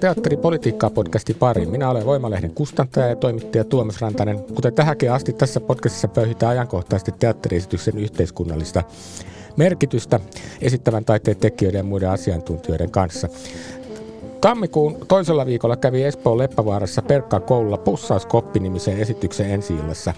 Teatteripolitiikkaa podcastin pariin. Minä olen Voimalehden kustantaja ja toimittaja Tuomas Rantanen. Kuten tähänkin asti tässä podcastissa pöyhitään ajankohtaisesti teatteriesityksen yhteiskunnallista merkitystä esittävän taiteen tekijöiden ja muiden asiantuntijoiden kanssa. Tammikuun toisella viikolla kävi Espoon Leppävaarassa Perkkaan koululla Pussauskoppi-nimisen esityksen ensi illassa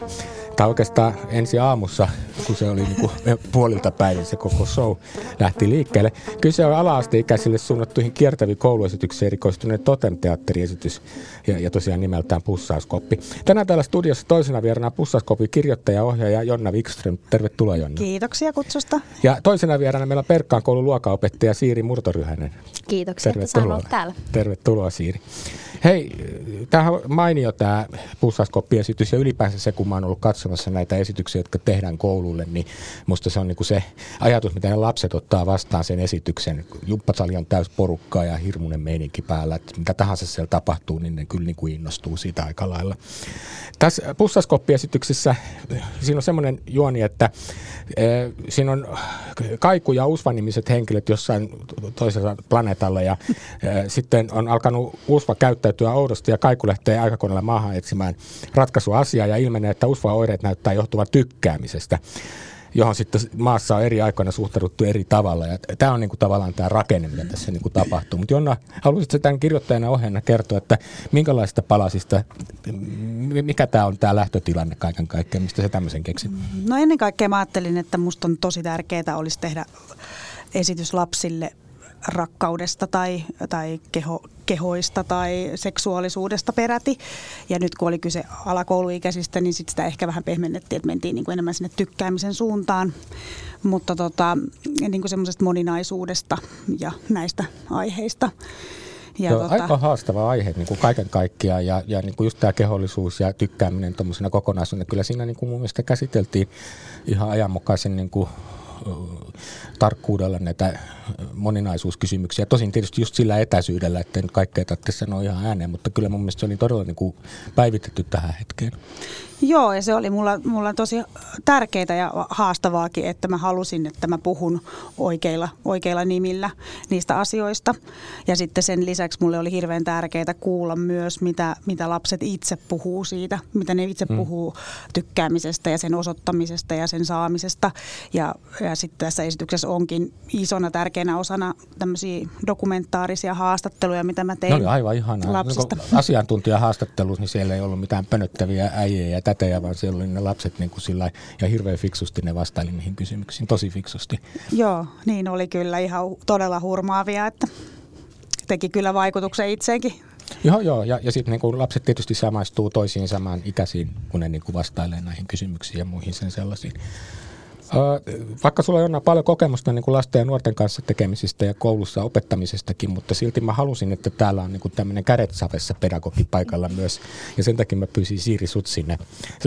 tai oikeastaan ensi aamussa, kun se oli niin kuin puolilta päivin se koko show lähti liikkeelle. Kyse on ala-asteikäisille suunnattuihin kiertäviin kouluesityksiin erikoistuneen Totem-teatteriesitys ja, ja tosiaan nimeltään Pussauskoppi. Tänään täällä studiossa toisena vieraana Pussauskopin kirjoittaja ja ohjaaja Jonna Wikström. Tervetuloa Jonna. Kiitoksia kutsusta. Ja toisena vieraana meillä on Perkkaan koulun luokaopettaja Siiri Murtoryhänen. Kiitoksia, Tervetuloa. että täällä. Tervetuloa Siiri. Hei, tämähän on mainio tämä Pussaskoppi-esitys ja ylipäänsä se, kun mä oon ollut katsomassa näitä esityksiä, jotka tehdään koululle, niin musta se on niinku se ajatus, mitä ne lapset ottaa vastaan sen esityksen. Jumppasali on täys porukkaa ja hirmuinen meininki päällä, että mitä tahansa siellä tapahtuu, niin ne kyllä niinku innostuu siitä aika lailla. Tässä Pussaskoppi-esityksessä siinä on semmoinen juoni, että e, siinä on Kaiku ja Usva-nimiset henkilöt jossain toisella planeetalla ja e, sitten on alkanut Usva käyttää käyttäytyä oudosti ja Kaiku lähtee aikakoneella maahan etsimään ratkaisua asiaa ja ilmenee, että usva oireet näyttää johtuvan tykkäämisestä johon sitten maassa on eri aikoina suhtauduttu eri tavalla. Ja tämä on niin kuin tavallaan tämä rakenne, mitä tässä niin kuin tapahtuu. Mutta Jonna, haluaisitko tämän kirjoittajana ohjeena kertoa, että minkälaista palasista, mikä tämä on tämä lähtötilanne kaiken kaikkiaan, mistä se tämmöisen keksit? No ennen kaikkea mä ajattelin, että musta on tosi tärkeää olisi tehdä esitys lapsille rakkaudesta tai, tai keho, kehoista tai seksuaalisuudesta peräti. Ja nyt kun oli kyse alakouluikäisistä, niin sit sitä ehkä vähän pehmennettiin, että mentiin niin kuin enemmän sinne tykkäämisen suuntaan. Mutta tota, niin kuin semmoisesta moninaisuudesta ja näistä aiheista. Ja Joo, tota... Aika haastava aihe niin kuin kaiken kaikkiaan ja, ja niin kuin just tämä kehollisuus ja tykkääminen tuommoisena kokonaisuudena. Kyllä siinä niin kuin mun mielestä käsiteltiin ihan ajanmukaisen niin kuin tarkkuudella näitä moninaisuuskysymyksiä. Tosin tietysti just sillä etäisyydellä, että en kaikkea tarvitse sanoa ihan ääneen, mutta kyllä mun mielestä se oli todella niin kuin päivitetty tähän hetkeen. Joo, ja se oli mulla, mulla tosi tärkeää ja haastavaakin, että mä halusin, että mä puhun oikeilla, oikeilla nimillä niistä asioista. Ja sitten sen lisäksi mulle oli hirveän tärkeää kuulla myös, mitä, mitä lapset itse puhuu siitä, mitä ne itse mm. puhuu tykkäämisestä ja sen osoittamisesta ja sen saamisesta. Ja, ja sitten tässä esityksessä onkin isona tärkeänä osana tämmöisiä dokumentaarisia haastatteluja, mitä mä tein. Ne oli aivan ihanaa. Lapsista. Niin asiantuntijahaastattelussa, niin siellä ei ollut mitään pönöttäviä äijä ja tätejä, vaan siellä oli ne lapset niin kuin sillä, ja hirveän fiksusti ne vastaili niihin kysymyksiin, tosi fiksusti. Joo, niin oli kyllä ihan todella hurmaavia, että teki kyllä vaikutuksen itseenkin. Joo, joo. Ja, ja sitten niin lapset tietysti samaistuu toisiin samaan ikäisiin, kun ne niin kuin vastailee näihin kysymyksiin ja muihin sen sellaisiin. Vaikka sulla on paljon kokemusta niin kuin lasten ja nuorten kanssa tekemisistä ja koulussa opettamisestakin, mutta silti mä halusin, että täällä on niin kuin tämmöinen kädet savessa pedagogi paikalla myös. Ja sen takia mä pyysin Siiri sut sinne,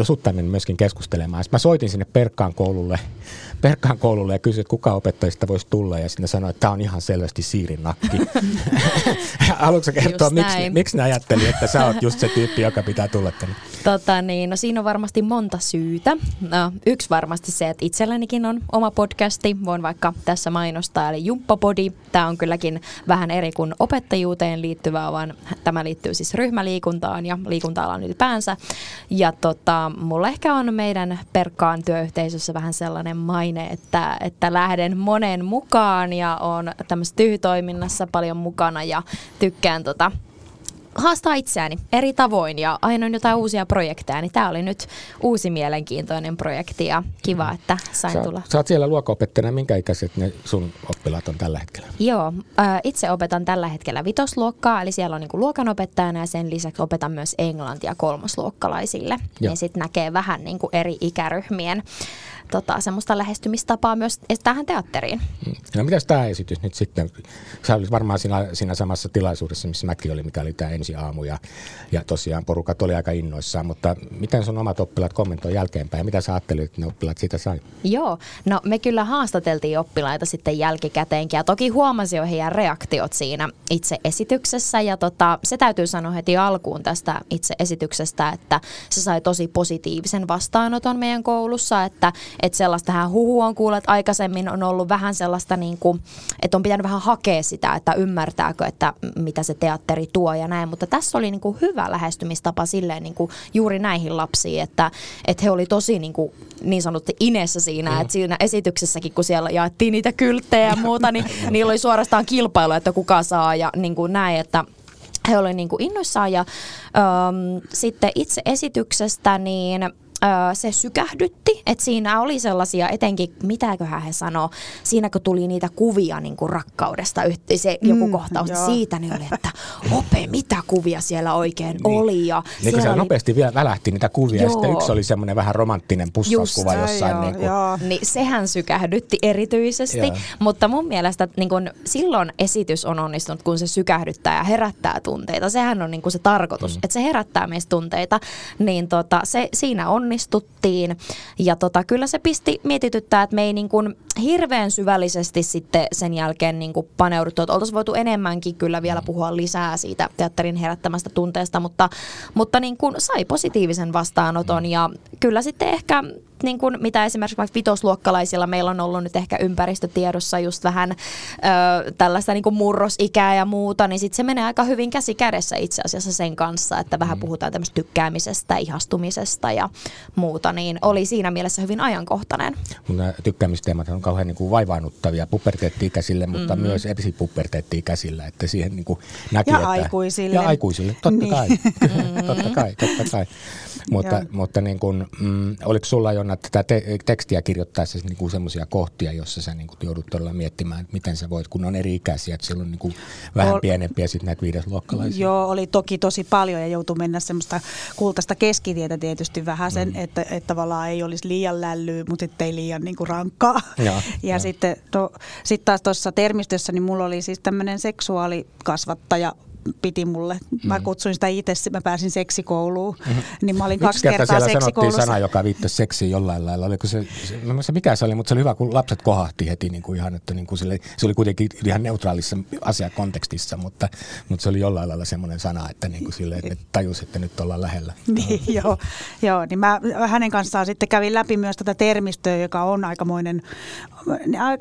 sut tänne myöskin keskustelemaan. Sitten mä soitin sinne Perkkaan koululle, Perkkaan koululle ja kysyin, että kuka opettajista voisi tulla. Ja sinne sanoi, että tämä on ihan selvästi Siirin nakki. Haluatko kertoa, miksi, miksi ne ajatteli, että sä oot just se tyyppi, joka pitää tulla tänne? Tota niin, no siinä on varmasti monta syytä. No, yksi varmasti se, että itsellänikin on oma podcasti. Voin vaikka tässä mainostaa, eli Jumppapodi. Tämä on kylläkin vähän eri kuin opettajuuteen liittyvää, vaan tämä liittyy siis ryhmäliikuntaan ja liikunta-alan ylipäänsä. Ja tota, mulla ehkä on meidän Perkkaan työyhteisössä vähän sellainen maine, että, että lähden monen mukaan ja on tämmöisessä tyhtoiminnassa paljon mukana ja tykkään tota, haastaa itseäni eri tavoin ja aina on jotain uusia projekteja, niin tämä oli nyt uusi mielenkiintoinen projekti ja kiva, että sain sä, tulla. Sä oot siellä luokkaopettajana, minkä ikäiset ne sun oppilaat on tällä hetkellä? Joo, itse opetan tällä hetkellä vitosluokkaa, eli siellä on niin luokanopettajana ja sen lisäksi opetan myös englantia kolmosluokkalaisille. Ja niin sitten näkee vähän niin kuin eri ikäryhmien tota, semmoista lähestymistapaa myös tähän teatteriin. Mm. No mitäs tämä esitys nyt sitten? Sä olit varmaan siinä, siinä samassa tilaisuudessa, missä mäkin oli, mikä oli tämä ensi aamu ja, ja tosiaan porukat oli aika innoissaan, mutta miten sun omat oppilaat kommentoi jälkeenpäin ja mitä sä ajattelit, että ne oppilaat siitä sai? Joo, no me kyllä haastateltiin oppilaita sitten jälkikäteenkin ja toki huomasin jo heidän reaktiot siinä itse esityksessä ja tota, se täytyy sanoa heti alkuun tästä itse esityksestä, että se sai tosi positiivisen vastaanoton meidän koulussa, että että sellaista tähän huhu on kuullut, että aikaisemmin on ollut vähän sellaista, niin kuin, että on pitänyt vähän hakea sitä, että ymmärtääkö, että mitä se teatteri tuo ja näin. Mutta tässä oli niin kuin hyvä lähestymistapa silleen niin kuin juuri näihin lapsiin, että, että he oli tosi niin, kuin, niin sanottu inessä siinä, mm. että siinä esityksessäkin, kun siellä jaettiin niitä kylttejä ja muuta, niin niillä oli suorastaan kilpailu, että kuka saa ja niin kuin näin, että he olivat niin innoissaan ja äm, sitten itse esityksestä niin se sykähdytti, että siinä oli sellaisia, etenkin, mitäköhän he sanoo, siinä kun tuli niitä kuvia niin kuin rakkaudesta, se joku mm, kohtaus joo. siitä, niin oli, että ope, mitä kuvia siellä oikein niin. oli. Ja niin siellä oli... nopeasti vielä välähti niitä kuvia, joo. ja sitten yksi oli semmoinen vähän romanttinen pussaskuva jossain. Joo, niin, kuin... joo. niin sehän sykähdytti erityisesti, joo. mutta mun mielestä niin kuin, silloin esitys on onnistunut, kun se sykähdyttää ja herättää tunteita. Sehän on niin kuin se tarkoitus, mm. että se herättää meistä tunteita, niin tota, se, siinä on onnistuttiin. Ja tota, kyllä se pisti mietityttää, että me ei niin kuin hirveän syvällisesti sitten sen jälkeen niin kuin paneuduttu. Että oltaisiin voitu enemmänkin kyllä vielä puhua lisää siitä teatterin herättämästä tunteesta, mutta, mutta niin kuin sai positiivisen vastaanoton ja kyllä sitten ehkä niin kuin, mitä esimerkiksi vaikka vitosluokkalaisilla meillä on ollut nyt ehkä ympäristötiedossa just vähän ö, tällaista niin kuin murrosikää ja muuta, niin sitten se menee aika hyvin käsi kädessä itse asiassa sen kanssa, että vähän mm. puhutaan tämmöistä tykkäämisestä, ihastumisesta ja muuta, niin oli siinä mielessä hyvin ajankohtainen. Nämä tykkäämisteemat on kauhean niin kuin vaivaannuttavia puberteetti-ikäisille, mutta mm-hmm. myös esipuberteetti-ikäisille, että siihen niin kuin näki, ja että, aikuisille. Ja aikuisille, totta niin. kai. totta kai, totta kai. Mutta, mutta niin kuin, mm, oliko sulla Jonna tätä te- tekstiä kirjoittaessa niin kuin semmoisia kohtia, joissa sä niin kuin joudut todella miettimään, että miten sä voit, kun on eri ikäisiä, että siellä on niin kuin vähän Ol... pienempiä sitten näitä viidesluokkalaisia? Joo, oli toki tosi paljon ja joutui mennä semmoista kultaista keskitietä tietysti vähän sen, mm. että, että tavallaan ei olisi liian lällyä, mutta sitten ei liian niin kuin rankkaa. Ja, ja, ja. sitten no, sit taas tuossa termistössä, niin mulla oli siis tämmöinen seksuaalikasvattaja piti mulle. Mä mm. kutsuin sitä itse, mä pääsin seksikouluun, mm-hmm. niin mä olin Yksi kaksi kertaa siellä seksikoulussa. sana, joka viittasi seksiin jollain lailla. Oliko se, se, mikä se oli, mutta se oli hyvä, kun lapset kohahti heti niin kuin ihan, että niin kuin sille, se oli kuitenkin ihan neutraalissa asiakontekstissa, mutta, mutta se oli jollain lailla semmoinen sana, että niin kuin sille, että tajusi, että nyt ollaan lähellä. niin, joo, joo, niin mä hänen kanssaan sitten kävin läpi myös tätä termistöä, joka on aikamoinen,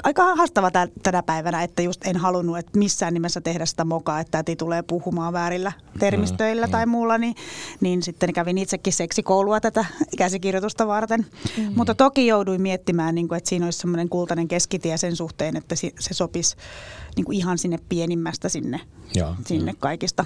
aika haastava tänä päivänä, että just en halunnut, että missään nimessä tehdä sitä mokaa, että täti tulee puhumaan väärillä termistöillä mm, tai mm. muulla, niin, niin sitten kävin itsekin seksikoulua tätä käsikirjoitusta varten. Mm. Mutta toki jouduin miettimään, niin kuin, että siinä olisi semmoinen kultainen keskitie sen suhteen, että se sopisi niin kuin ihan sinne pienimmästä sinne, Joo. sinne kaikista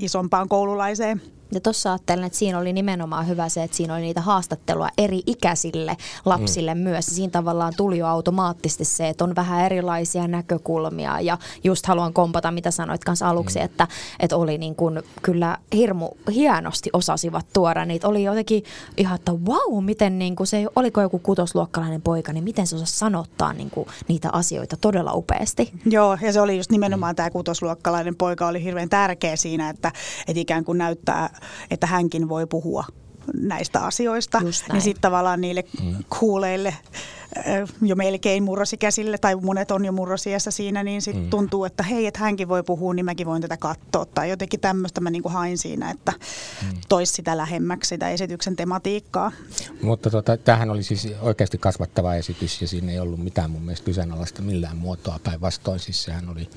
isompaan koululaiseen. Ja tuossa ajattelen, että siinä oli nimenomaan hyvä se, että siinä oli niitä haastattelua eri ikäisille lapsille mm. myös. Siinä tavallaan tuli jo automaattisesti se, että on vähän erilaisia näkökulmia. Ja just haluan kompata, mitä sanoit kanssa aluksi, mm. että, että oli niin kuin, kyllä hirmu hienosti osasivat tuoda niitä. Oli jotenkin ihan, että wow, miten niin kuin se, oliko joku kutosluokkalainen poika, niin miten se osasi sanottaa niin kuin niitä asioita todella upeasti. Joo, ja se oli just nimenomaan mm. tämä kutosluokkalainen poika oli hirveän tärkeä siinä, että, että ikään kuin näyttää että hänkin voi puhua näistä asioista. Niin sitten tavallaan niille mm. kuuleille jo melkein murrosikäisille, tai monet on jo murrosiässä siinä, niin sitten mm. tuntuu, että hei, että hänkin voi puhua, niin mäkin voin tätä katsoa. Tai jotenkin tämmöistä mä niinku hain siinä, että mm. toisi sitä lähemmäksi sitä esityksen tematiikkaa. Mutta tota, tämähän oli siis oikeasti kasvattava esitys, ja siinä ei ollut mitään mun mielestä kyseenalaista millään muotoa. Päinvastoin siis sehän oli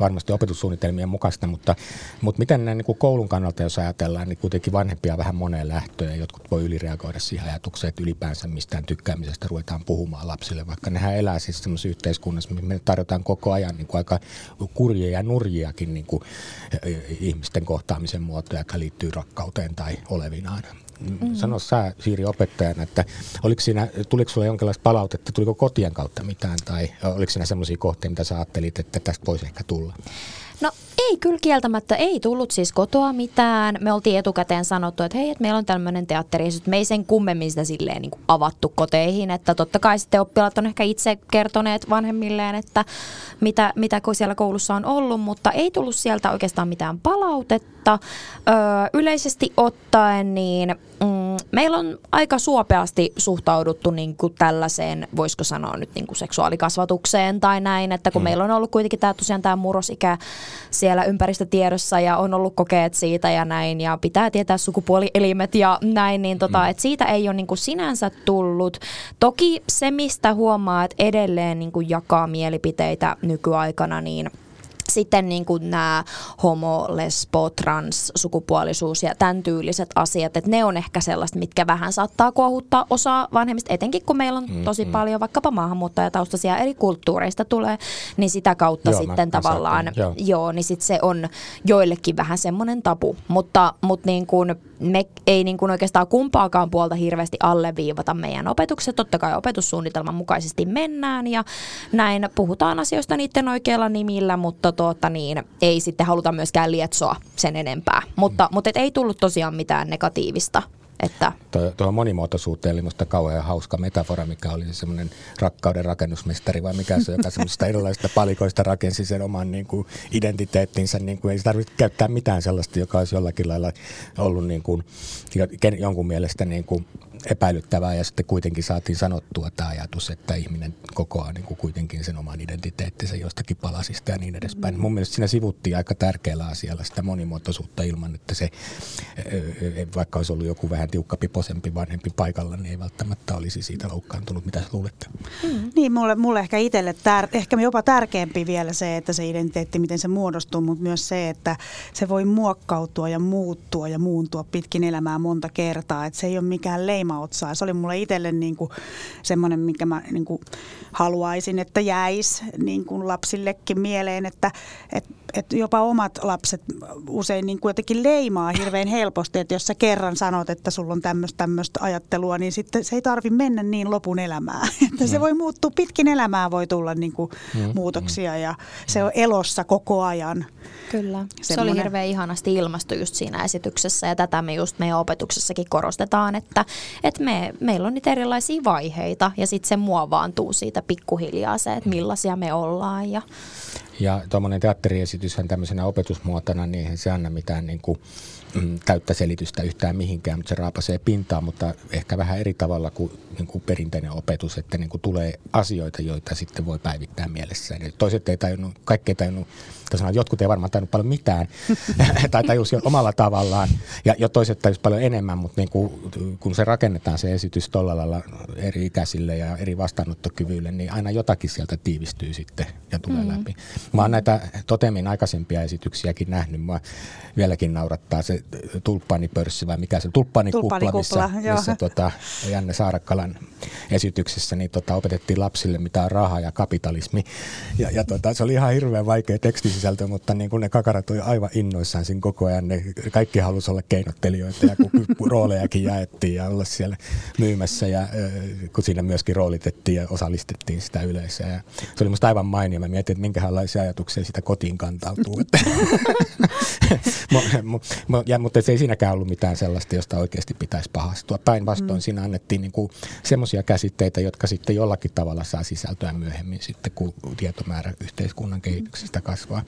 varmasti opetussuunnitelmien mukaista, mutta, mutta miten näin niin koulun kannalta, jos ajatellaan, niin kuitenkin vanhempia vähän moneen lähtöön, ja jotkut voi ylireagoida siihen ajatukseen, että ylipäänsä mistään tykkäämisestä ruvetaan puhumaan nimenomaan lapsille, vaikka nehän elää siis semmoisessa yhteiskunnassa, missä me tarjotaan koko ajan niin kuin aika kurjia ja nurjiakin niin kuin, ihmisten kohtaamisen muotoja, jotka liittyy rakkauteen tai olevinaan. Mm. Sano sä Siiri opettajana, että oliko siinä, tuliko sulle jonkinlaista palautetta, tuliko kotien kautta mitään tai oliko siinä semmoisia kohteita, mitä sä ajattelit, että tästä voisi ehkä tulla? No ei kyllä kieltämättä, ei tullut siis kotoa mitään. Me oltiin etukäteen sanottu, että hei, että meillä on tämmöinen teatteri, että me ei sen kummemmin sitä silleen niin kuin avattu koteihin. Että totta kai sitten oppilaat on ehkä itse kertoneet vanhemmilleen, että mitä, mitä siellä koulussa on ollut, mutta ei tullut sieltä oikeastaan mitään palautetta. Öö, yleisesti ottaen, niin mm, meillä on aika suopeasti suhtauduttu niin kuin tällaiseen, voisiko sanoa nyt niin kuin seksuaalikasvatukseen tai näin, että kun mm. meillä on ollut kuitenkin tämä tosiaan tämä murrosikä siellä ympäristötiedossa ja on ollut kokeet siitä ja näin ja pitää tietää sukupuolielimet ja näin, niin tota, mm. et siitä ei ole niin kuin sinänsä tullut. Toki se, mistä huomaa, että edelleen niin kuin jakaa mielipiteitä nykyaikana, niin – sitten niin kuin nämä homo, lesbo, trans, sukupuolisuus ja tämän tyyliset asiat, että ne on ehkä sellaista, mitkä vähän saattaa kuohuttaa osaa vanhemmista, etenkin kun meillä on tosi mm, paljon vaikkapa maahanmuuttajataustaisia eri kulttuureista tulee, niin sitä kautta joo, sitten mä, tavallaan, mä joo. joo, niin sitten se on joillekin vähän semmoinen tabu, mutta, mutta niin kuin me ei niin kuin oikeastaan kumpaakaan puolta hirveästi alleviivata meidän opetukset. Totta kai opetussuunnitelman mukaisesti mennään ja näin puhutaan asioista niiden oikeilla nimillä, mutta tuota niin, ei sitten haluta myöskään lietsoa sen enempää. Mutta, mutta et ei tullut tosiaan mitään negatiivista että... Tuo, tuo monimuotoisuuteen oli minusta kauhean hauska metafora, mikä oli semmoinen rakkauden rakennusmestari vai mikä se, joka semmoista erilaisista palikoista rakensi sen oman niin kuin, identiteettinsä. Niin kuin, ei se tarvitse käyttää mitään sellaista, joka olisi jollakin lailla ollut niin kuin, jonkun mielestä niin kuin, epäilyttävää ja sitten kuitenkin saatiin sanottua tämä ajatus, että ihminen kokoaa niin kuin kuitenkin sen oman identiteettinsä jostakin palasista ja niin edespäin. Mm. Mun mielestä siinä sivuttiin aika tärkeällä asialla sitä monimuotoisuutta ilman, että se, vaikka olisi ollut joku vähän tiukkapiposempi vanhempi paikalla, niin ei välttämättä olisi siitä loukkaantunut. Mitä sä luulette? Mm. Niin, mulle, mulle ehkä itselle tär, ehkä jopa tärkeämpi vielä se, että se identiteetti, miten se muodostuu, mutta myös se, että se voi muokkautua ja muuttua ja muuntua pitkin elämää monta kertaa. Että se ei ole mikään leima otsaa. Se oli mulle itselle niin kuin semmoinen, minkä mä niin kuin haluaisin, että jäisi niin kuin lapsillekin mieleen, että, että, että jopa omat lapset usein niin kuin jotenkin leimaa hirveän helposti, että jos sä kerran sanot, että sulla on tämmöistä tämmöistä ajattelua, niin sitten se ei tarvi mennä niin lopun elämään. Että se mm. voi muuttua, pitkin elämää voi tulla niin kuin mm. muutoksia ja se on elossa koko ajan. Kyllä, se oli hirveän ihanasti ilmastu just siinä esityksessä ja tätä me just meidän opetuksessakin korostetaan, että, että me, meillä on niitä erilaisia vaiheita ja sitten se muovaantuu siitä pikkuhiljaa se, että millaisia me ollaan. Ja, ja tuommoinen teatteriesityshän tämmöisenä opetusmuotona, niin eihän se anna mitään niin kuin mm, täyttä selitystä yhtään mihinkään, mutta se raapasee pintaa, mutta ehkä vähän eri tavalla kuin, niin kuin perinteinen opetus, että niin kuin tulee asioita, joita sitten voi päivittää mielessään. Eli toiset ei tajunnut, kaikki ei tajunnut sanoa, että jotkut ei varmaan tajunnut paljon mitään, tai tajusi omalla tavallaan, ja jo toiset tajusi paljon enemmän, mutta niin kuin, kun se rakennetaan se esitys tuolla lailla eri ikäisille ja eri vastaanottokyvyille, niin aina jotakin sieltä tiivistyy sitten ja tulee mm. läpi. Mä oon näitä Totemin aikaisempia esityksiäkin nähnyt, mä vieläkin naurattaa se tulppaanipörssi vai mikä se tulppaanikuppla, missä, missä tota, Janne Saarakkalan esityksessä niin tota, opetettiin lapsille mitä on raha ja kapitalismi, ja, ja tota, se oli ihan hirveän vaikea teksti sisältö, mutta niin kun ne kakarat oli aivan innoissaan siinä koko ajan. Ne kaikki halusi olla keinottelijoita ja kun roolejakin jaettiin ja olla siellä myymässä ja kun siinä myöskin roolitettiin ja osallistettiin sitä yleisöä. Ja se oli musta aivan mainio. Mä mietin, että minkälaisia ajatuksia sitä kotiin kantautuu. ja, mutta se ei siinäkään ollut mitään sellaista, josta oikeasti pitäisi pahastua. Päinvastoin mm. siinä annettiin niin semmoisia käsitteitä, jotka sitten jollakin tavalla saa sisältöä myöhemmin sitten, kun tietomäärä yhteiskunnan kehityksestä kasvaa.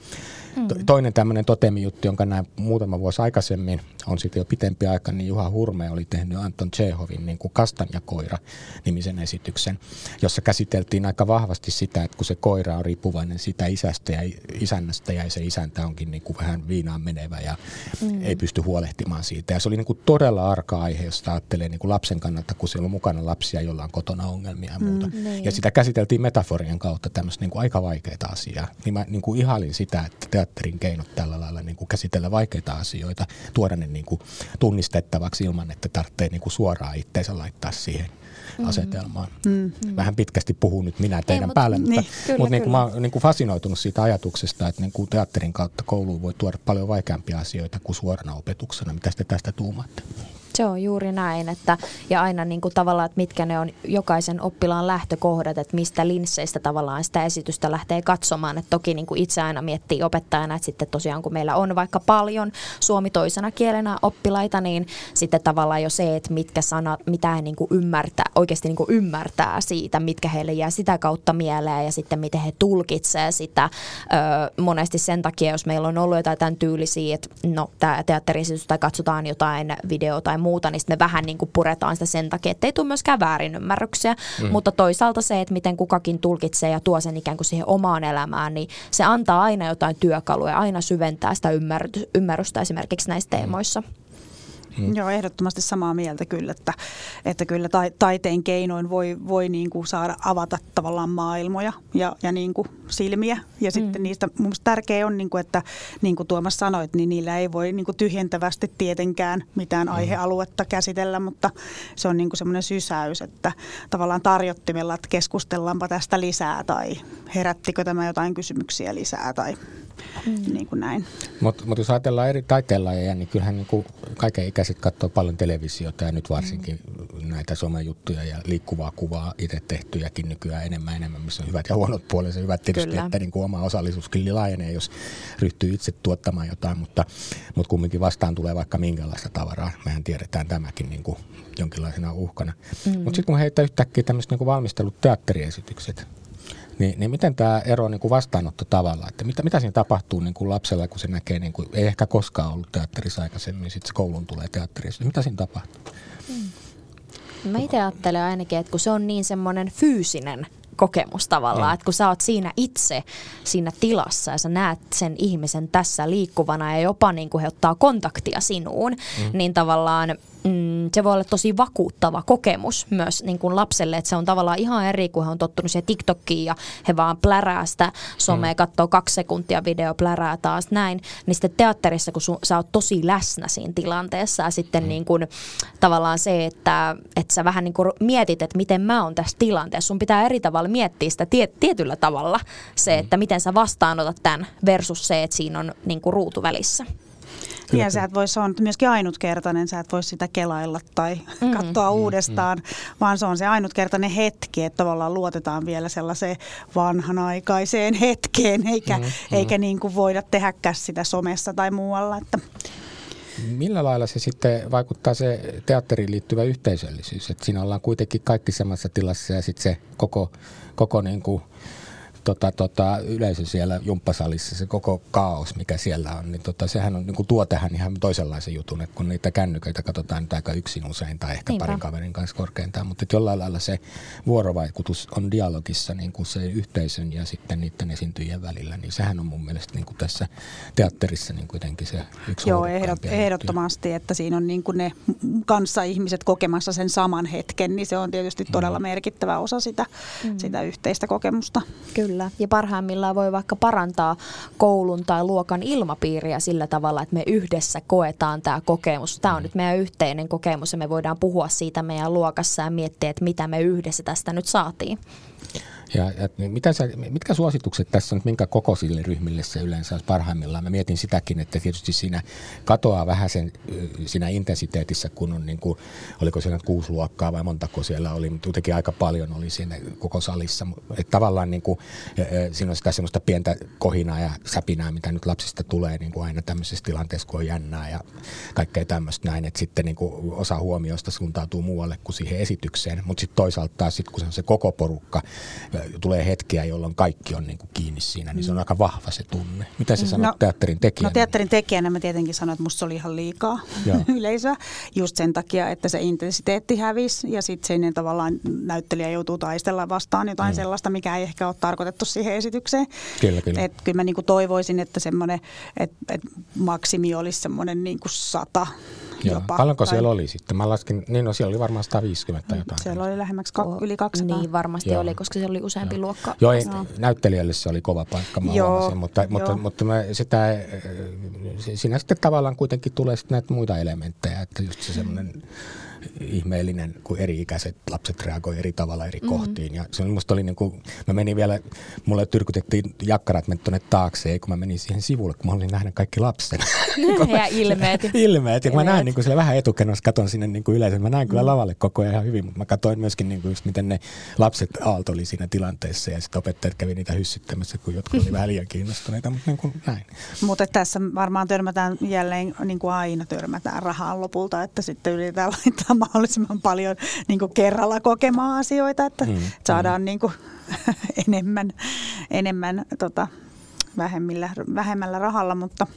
Mm. Toinen tämmöinen totemijuttu, jonka näin muutama vuosi aikaisemmin, on sitten jo pitempi aika, niin Juha Hurme oli tehnyt Anton Chehovin niin kuin Kastanjakoira nimisen esityksen, jossa käsiteltiin aika vahvasti sitä, että kun se koira on riippuvainen sitä isästä ja isännästä ja se isäntä onkin niin kuin vähän viinaan menevä ja mm. ei pysty huolehtimaan siitä. Ja se oli niin kuin todella arka aihe, jos ajattelee niin kuin lapsen kannalta, kun siellä on mukana lapsia, joilla on kotona ongelmia ja muuta. Mm, niin. Ja sitä käsiteltiin metaforien kautta tämmöistä niin kuin aika vaikeita asiaa. Niin mä niin kuin ihailin sitä, että teatterin keinot tällä lailla niin kuin käsitellä vaikeita asioita, tuoda ne niin kuin tunnistettavaksi ilman, että tarvitsee niin kuin suoraan itteensä laittaa siihen mm. asetelmaan. Mm. Vähän pitkästi puhun nyt minä teidän Ei, päälle, mutta, niin, kyllä, mutta niin kuin mä oon niin kuin fasinoitunut siitä ajatuksesta, että niin kuin teatterin kautta kouluun voi tuoda paljon vaikeampia asioita kuin suorana opetuksena. Mitä te tästä tuumaatte? Se on juuri näin, että ja aina niin kuin tavallaan, että mitkä ne on jokaisen oppilaan lähtökohdat, että mistä linsseistä tavallaan sitä esitystä lähtee katsomaan. Että toki niin kuin itse aina miettii opettajana, että sitten tosiaan kun meillä on vaikka paljon suomi toisena kielenä oppilaita, niin sitten tavallaan jo se, että mitkä sanat, mitä he niin kuin ymmärtää, oikeasti niin kuin ymmärtää siitä, mitkä heille jää sitä kautta mieleen ja sitten miten he tulkitsee sitä. Öö, monesti sen takia, jos meillä on ollut jotain tämän tyylisiä, että no tämä teatteriesitys tai katsotaan jotain video tai muuta, niin me vähän niin kuin puretaan sitä sen takia, että ei tule myöskään väärinymmärryksiä. Mm. Mutta toisaalta se, että miten kukakin tulkitsee ja tuo sen ikään kuin siihen omaan elämään, niin se antaa aina jotain työkaluja, aina syventää sitä ymmärrystä esimerkiksi näissä teemoissa. Mm. Mm. Joo, ehdottomasti samaa mieltä kyllä, että, että kyllä ta, taiteen keinoin voi, voi niin kuin saada avata tavallaan maailmoja ja, ja niin kuin silmiä. Ja mm. sitten niistä mun tärkeää on, niin kuin, että niin kuin Tuomas sanoit, niin niillä ei voi niin kuin tyhjentävästi tietenkään mitään mm. aihealuetta käsitellä, mutta se on niin kuin semmoinen sysäys, että tavallaan tarjottimella, että keskustellaanpa tästä lisää tai herättikö tämä jotain kysymyksiä lisää tai mm. niin kuin näin. Mutta mut jos ajatellaan eri taiteenlajeja, niin kyllähän niin kuin kaiken ikäiset katsoo paljon televisiota ja nyt varsinkin mm. näitä somejuttuja ja liikkuvaa kuvaa itse tehtyjäkin nykyään enemmän enemmän, missä on hyvät ja huonot puolensa. Hyvät tietysti, Kyllä. että niin kuin oma osallisuuskin laajenee, jos ryhtyy itse tuottamaan jotain, mutta, mutta kumminkin vastaan tulee vaikka minkälaista tavaraa. Mehän tiedetään tämäkin niin kuin jonkinlaisena uhkana. Mm. Mutta sitten kun heittää yhtäkkiä tämmöiset niin valmistelut teatteriesitykset, niin, niin miten tämä ero niin kuin vastaanotto tavalla, että mitä, mitä siinä tapahtuu niin kuin lapsella, kun se näkee, niin kuin, ei ehkä koskaan ollut teatterissa aikaisemmin, sitten se koulun tulee teatterissa, mitä siinä tapahtuu? Hmm. Mä itse ajattelen ainakin, että kun se on niin semmoinen fyysinen kokemus tavallaan, mm. että kun sä oot siinä itse siinä tilassa ja sä näet sen ihmisen tässä liikkuvana ja jopa niin kuin he ottaa kontaktia sinuun, mm. niin tavallaan mm, se voi olla tosi vakuuttava kokemus myös niin kuin lapselle, että se on tavallaan ihan eri, kun he on tottunut siihen TikTokiin ja he vaan plärää sitä somea, mm. katsoo kaksi sekuntia video, plärää taas näin, niin sitten teatterissa, kun sun, sä oot tosi läsnä siinä tilanteessa ja sitten mm. niin kuin, tavallaan se, että, että sä vähän niin kuin mietit, että miten mä oon tässä tilanteessa, sun pitää eri tavalla miettiä sitä tie, tietyllä tavalla se, mm. että miten sä vastaanotat tämän versus se, että siinä on niin kuin ruutu välissä. Kyllä. Ja sä et voi, se on myöskin ainutkertainen, sä et voi sitä kelailla tai mm. katsoa mm. uudestaan, mm. vaan se on se ainutkertainen hetki, että tavallaan luotetaan vielä sellaiseen vanhanaikaiseen hetkeen, eikä, mm. eikä niin kuin voida tehdäkään sitä somessa tai muualla. Että. Millä lailla se sitten vaikuttaa se teatteriin liittyvä yhteisöllisyys, että siinä ollaan kuitenkin kaikki samassa tilassa ja sitten se koko, koko niin kuin tota, tota, yleisö siellä jumppasalissa, se koko kaos, mikä siellä on, niin tota, sehän on, niin kuin tuo tähän ihan toisenlaisen jutun, että kun niitä kännyköitä katsotaan nyt aika yksin usein tai ehkä Niinpä. parin kaverin kanssa korkeintaan, mutta jollain lailla se vuorovaikutus on dialogissa niin kuin se yhteisön ja sitten niiden esiintyjien välillä, niin sehän on mun mielestä niin kuin tässä teatterissa niin kuitenkin se yksi Joo, ehdot, ehdottomasti, että siinä on niin kuin ne kanssa ihmiset kokemassa sen saman hetken, niin se on tietysti todella mm. merkittävä osa sitä, mm. sitä yhteistä kokemusta. Kyllä. Kyllä, ja parhaimmillaan voi vaikka parantaa koulun tai luokan ilmapiiriä sillä tavalla, että me yhdessä koetaan tämä kokemus. Tämä on nyt meidän yhteinen kokemus ja me voidaan puhua siitä meidän luokassa ja miettiä, että mitä me yhdessä tästä nyt saatiin. Ja, ja mitä sä, mitkä suositukset tässä on, minkä kokoisille ryhmille se yleensä olisi parhaimmillaan? Mä mietin sitäkin, että tietysti siinä katoaa vähän sen, siinä intensiteetissä, kun on niin kuin, oliko siellä kuusi luokkaa vai montako siellä oli, mutta kuitenkin aika paljon oli siinä koko salissa. Että tavallaan niin kuin, siinä on sitä semmoista pientä kohinaa ja säpinää, mitä nyt lapsista tulee niin kuin aina tämmöisessä tilanteessa, kun on jännää ja kaikkea tämmöistä näin, että sitten niin kuin osa huomioista suuntautuu muualle kuin siihen esitykseen, mutta sitten toisaalta taas sit, kun se on se koko porukka, tulee hetkiä, jolloin kaikki on niin kuin kiinni siinä, niin se on aika vahva se tunne. Mitä sä sanot no, teatterin tekijänä? No teatterin tekijänä mä tietenkin sanoin, että musta se oli ihan liikaa yleisöä, just sen takia, että se intensiteetti hävisi ja sitten sen tavallaan näyttelijä joutuu taistella vastaan jotain mm. sellaista, mikä ei ehkä ole tarkoitettu siihen esitykseen. Kyllä, kyllä. Et kyllä mä niin kuin toivoisin, että semmoinen, että et maksimi olisi semmoinen niin kuin sata Joo. jopa. Paljonko tai... siellä oli sitten? Mä laskin, niin no siellä oli varmaan 150 tai jotain. Siellä oli lähemmäksi ka- yli 200. Niin varmasti Joo. oli, koska siellä oli useampi Joo. luokka. Joo, ei, näyttelijälle se oli kova paikka, mä Joo. Huomasin, mutta, Joo. mutta, mutta mä sitä, siinä sitten tavallaan kuitenkin tulee sitten näitä muita elementtejä, että just se semmoinen ihmeellinen, kun eri-ikäiset lapset reagoi eri tavalla eri mm-hmm. kohtiin. Ja se musta oli niin kuin, mä menin vielä, mulle tyrkytettiin jakkarat meni tuonne taakse, kun mä menin siihen sivulle, kun mä olin nähnyt kaikki lapset. ja ilmeet. ilmeet. Ja mä näin niin kuin siellä vähän etukenossa, katon sinne niin kuin yleisön. Mä näin kyllä mm. lavalle koko ajan ihan hyvin, mutta mä katsoin myöskin niin kuin just miten ne lapset aaltoli siinä tilanteessa ja sitten opettajat kävi niitä hyssyttämässä, kun jotkut oli vähän liian kiinnostuneita, mutta niin kuin näin. Mutta tässä varmaan törmätään jälleen, niin kuin aina törmätään rahaan lopulta, että sitten yritetään laittaa mahdollisimman paljon niin kuin kerralla kokemaan asioita, että mm, saadaan mm. Niin kuin, enemmän, enemmän tota, vähemmillä, vähemmällä rahalla, mutta,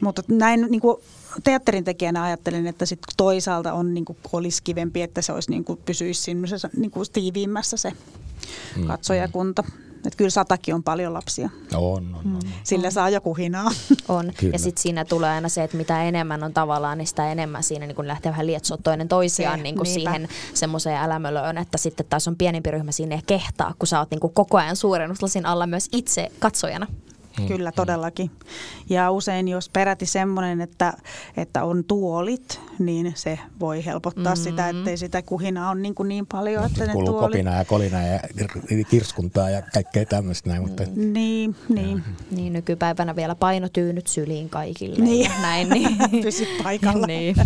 mutta näin niin kuin teatterin tekijänä ajattelin, että sit toisaalta on, niin kuin, olisi kivempi, että se olisi, niin kuin, pysyisi niin kuin, tiiviimmässä se mm, katsojakunta. Mm. Että kyllä satakin on paljon lapsia. On, on, on. Mm. Sillä on. saa joku hinaa. On. Kyllä. Ja sitten siinä tulee aina se, että mitä enemmän on tavallaan, niin sitä enemmän siinä niin kun lähtee vähän lietsoa toinen toisiaan se, niin kuin siihen semmoiseen älämölöön, että sitten taas on pienempi ryhmä sinne kehtaa, kun sä oot niin kuin koko ajan suurennuslasin alla myös itse katsojana. Mm. Kyllä, todellakin. Ja usein jos peräti semmoinen, että, että on tuolit, niin se voi helpottaa mm. sitä, ettei sitä kuhinaa on niin, kuin niin paljon. Että ne kuuluu tuolit... kopina ja kolina ja kirskuntaa ja kaikkea tämmöistä näin. Mutta... Mm. Niin, niin. Niin, nykypäivänä vielä painotyynyt syliin kaikille. Niin. näin, niin. Pysy paikalla. niin.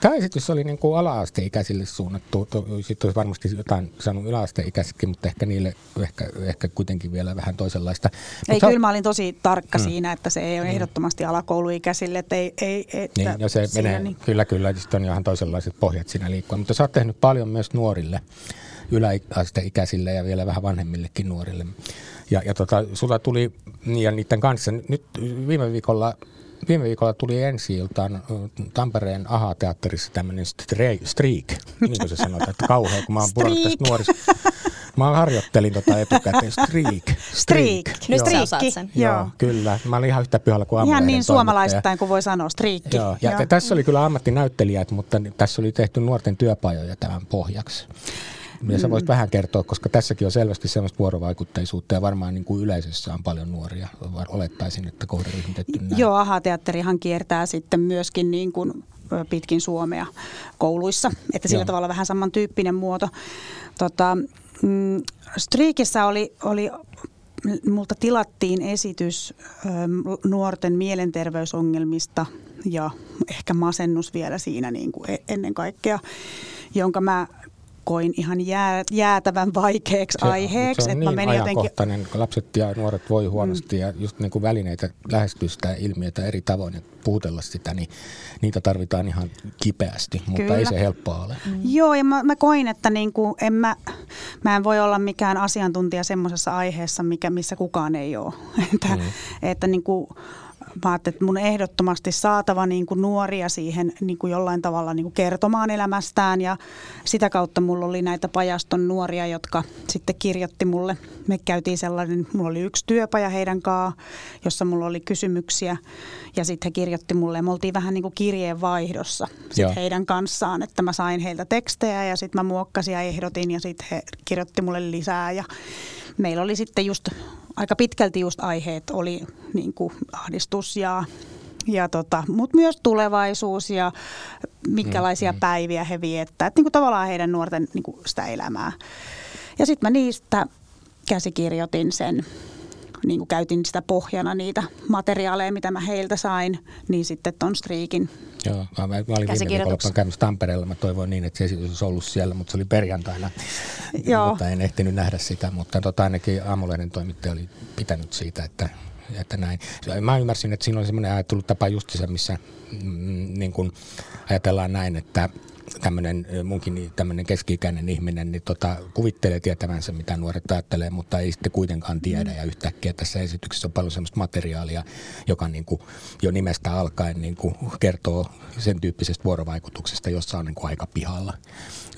Tämä esitys oli niin kuin ala-asteikäisille suunnattu. Sitten olisi varmasti jotain saanut yläasteikäisikin, mutta ehkä niille ehkä, ehkä kuitenkin vielä vähän toisenlaista. Ei, kyllä mä olin tosi tarkka mm. siinä, että se ei ole mm. ehdottomasti alakouluikäisille. Että ei, ei, että niin, ja se menee, niin... kyllä, kyllä, sitten on ihan toisenlaiset pohjat siinä liikkua. Mutta sä oot tehnyt paljon myös nuorille, yläasteikäisille ja vielä vähän vanhemmillekin nuorille. Ja, ja tota, sulla tuli, ja niiden kanssa, nyt viime viikolla viime viikolla tuli ensi iltaan Tampereen AHA-teatterissa tämmöinen streak, niin kuin se sanotaan, että kauhea, kun mä oon pudonnut tästä nuorista. Mä harjoittelin tota etukäteen. Streak. Streak. Nyt streakki. Sen. Joo. Joo. kyllä. Mä olin ihan yhtä pihalla kuin Ihan niin suomalaistain kuin voi sanoa, striikki. Joo. Ja Joo. tässä oli kyllä ammattinäyttelijät, mutta tässä oli tehty nuorten työpajoja tämän pohjaksi. Ja sä voisit mm. vähän kertoa, koska tässäkin on selvästi sellaista vuorovaikutteisuutta ja varmaan niin kuin yleisössä on paljon nuoria. Olettaisin, että kohderyhmitetty näin. Joo, AHA-teatterihan kiertää sitten myöskin niin kuin pitkin Suomea kouluissa, että sillä Joo. tavalla vähän samantyyppinen muoto. Tota, Mm, Striikissä oli, oli multa tilattiin esitys ö, nuorten mielenterveysongelmista ja ehkä masennus vielä siinä niin kuin e-, ennen kaikkea, jonka mä koin ihan jää, jäätävän vaikeaksi se, aiheeksi. Se on että niin mä ajankohtainen, jotenkin... lapset ja nuoret voi huonosti mm. ja just niin kuin välineitä lähestyä sitä ilmiötä eri tavoin ja puutella sitä, niin niitä tarvitaan ihan kipeästi, mutta Kyllä. ei se helppoa ole. Mm. Joo, ja mä, mä koin, että niin kuin en mä, mä en voi olla mikään asiantuntija semmoisessa aiheessa, mikä, missä kukaan ei ole. että, mm. että niin kuin, mä ajattelin, että mun ehdottomasti saatava niin kuin nuoria siihen niin kuin jollain tavalla niin kuin kertomaan elämästään. Ja sitä kautta mulla oli näitä pajaston nuoria, jotka sitten kirjoitti mulle. Me käytiin sellainen, mulla oli yksi työpaja heidän kanssaan, jossa mulla oli kysymyksiä. Ja sitten he kirjoitti mulle. Ja me oltiin vähän niin kuin kirjeenvaihdossa sit heidän kanssaan, että mä sain heiltä tekstejä ja sitten mä muokkasin ja ehdotin. Ja sitten he kirjoitti mulle lisää. Ja meillä oli sitten just aika pitkälti just aiheet oli niin kuin ahdistus ja, ja tota, mutta myös tulevaisuus ja minkälaisia mm, mm. päiviä he viettää. Että niin kuin tavallaan heidän nuorten niin kuin sitä elämää. Ja sitten mä niistä käsikirjoitin sen niin kuin käytin sitä pohjana niitä materiaaleja, mitä mä heiltä sain, niin sitten ton striikin Joo, mä, mä olin viime viikolla käymässä Tampereella, mä toivoin niin, että se esitys olisi ollut siellä, mutta se oli perjantaina, Joo. mutta en ehtinyt nähdä sitä, mutta tota, ainakin aamulehden toimittaja oli pitänyt siitä, että että näin. Mä ymmärsin, että siinä oli semmoinen ajattelutapa justissa, missä mm, niin kuin ajatellaan näin, että tämmöinen munkin tämmöinen keski-ikäinen ihminen, niin tota, kuvittelee tietävänsä, mitä nuoret ajattelee, mutta ei sitten kuitenkaan tiedä. Mm. Ja yhtäkkiä tässä esityksessä on paljon sellaista materiaalia, joka niin kuin jo nimestä alkaen niin kuin kertoo sen tyyppisestä vuorovaikutuksesta, jossa on niin kuin aika pihalla.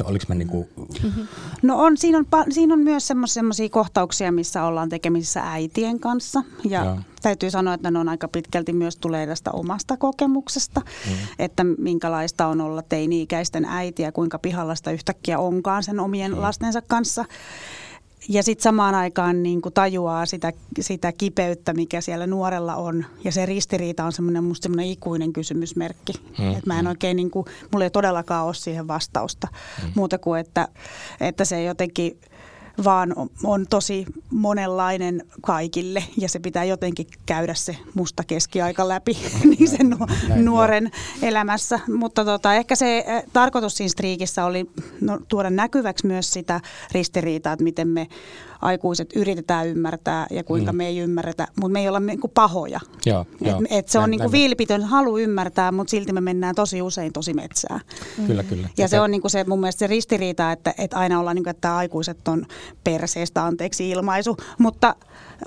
Oliko mä niin kuin... Mm-hmm. No on, siinä on, siinä on myös semmoisia kohtauksia, missä ollaan tekemisissä äitien kanssa. Ja Joo. Täytyy sanoa, että ne on aika pitkälti myös tulee tästä omasta kokemuksesta, mm. että minkälaista on olla teini-ikäisten äiti ja kuinka pihalla sitä yhtäkkiä onkaan sen omien mm. lastensa kanssa. Ja sitten samaan aikaan niin kuin tajuaa sitä, sitä kipeyttä, mikä siellä nuorella on. Ja se ristiriita on semmoinen musta semmoinen ikuinen kysymysmerkki. Mm, että mä en mm. oikein, niin kuin, mulla ei todellakaan ole siihen vastausta. Mm. Muuta kuin, että, että se jotenkin vaan on tosi monenlainen kaikille ja se pitää jotenkin käydä se musta keskiaika läpi niin sen nuoren elämässä. Mutta tota, ehkä se eh, tarkoitus siinä striikissä oli no, tuoda näkyväksi myös sitä ristiriitaa, että miten me aikuiset yritetään ymmärtää ja kuinka mm. me ei ymmärretä, mutta me ei olla niin kuin pahoja. Joo, et, joo. Et se on niin kuin vilpitön halu ymmärtää, mutta silti me mennään tosi usein tosi metsään. Mm. Kyllä, kyllä. Ja, ja se on niin kuin se mun mielestä se ristiriita, että, että aina ollaan niin kuin, että aikuiset on perseestä anteeksi ilmaisu, mutta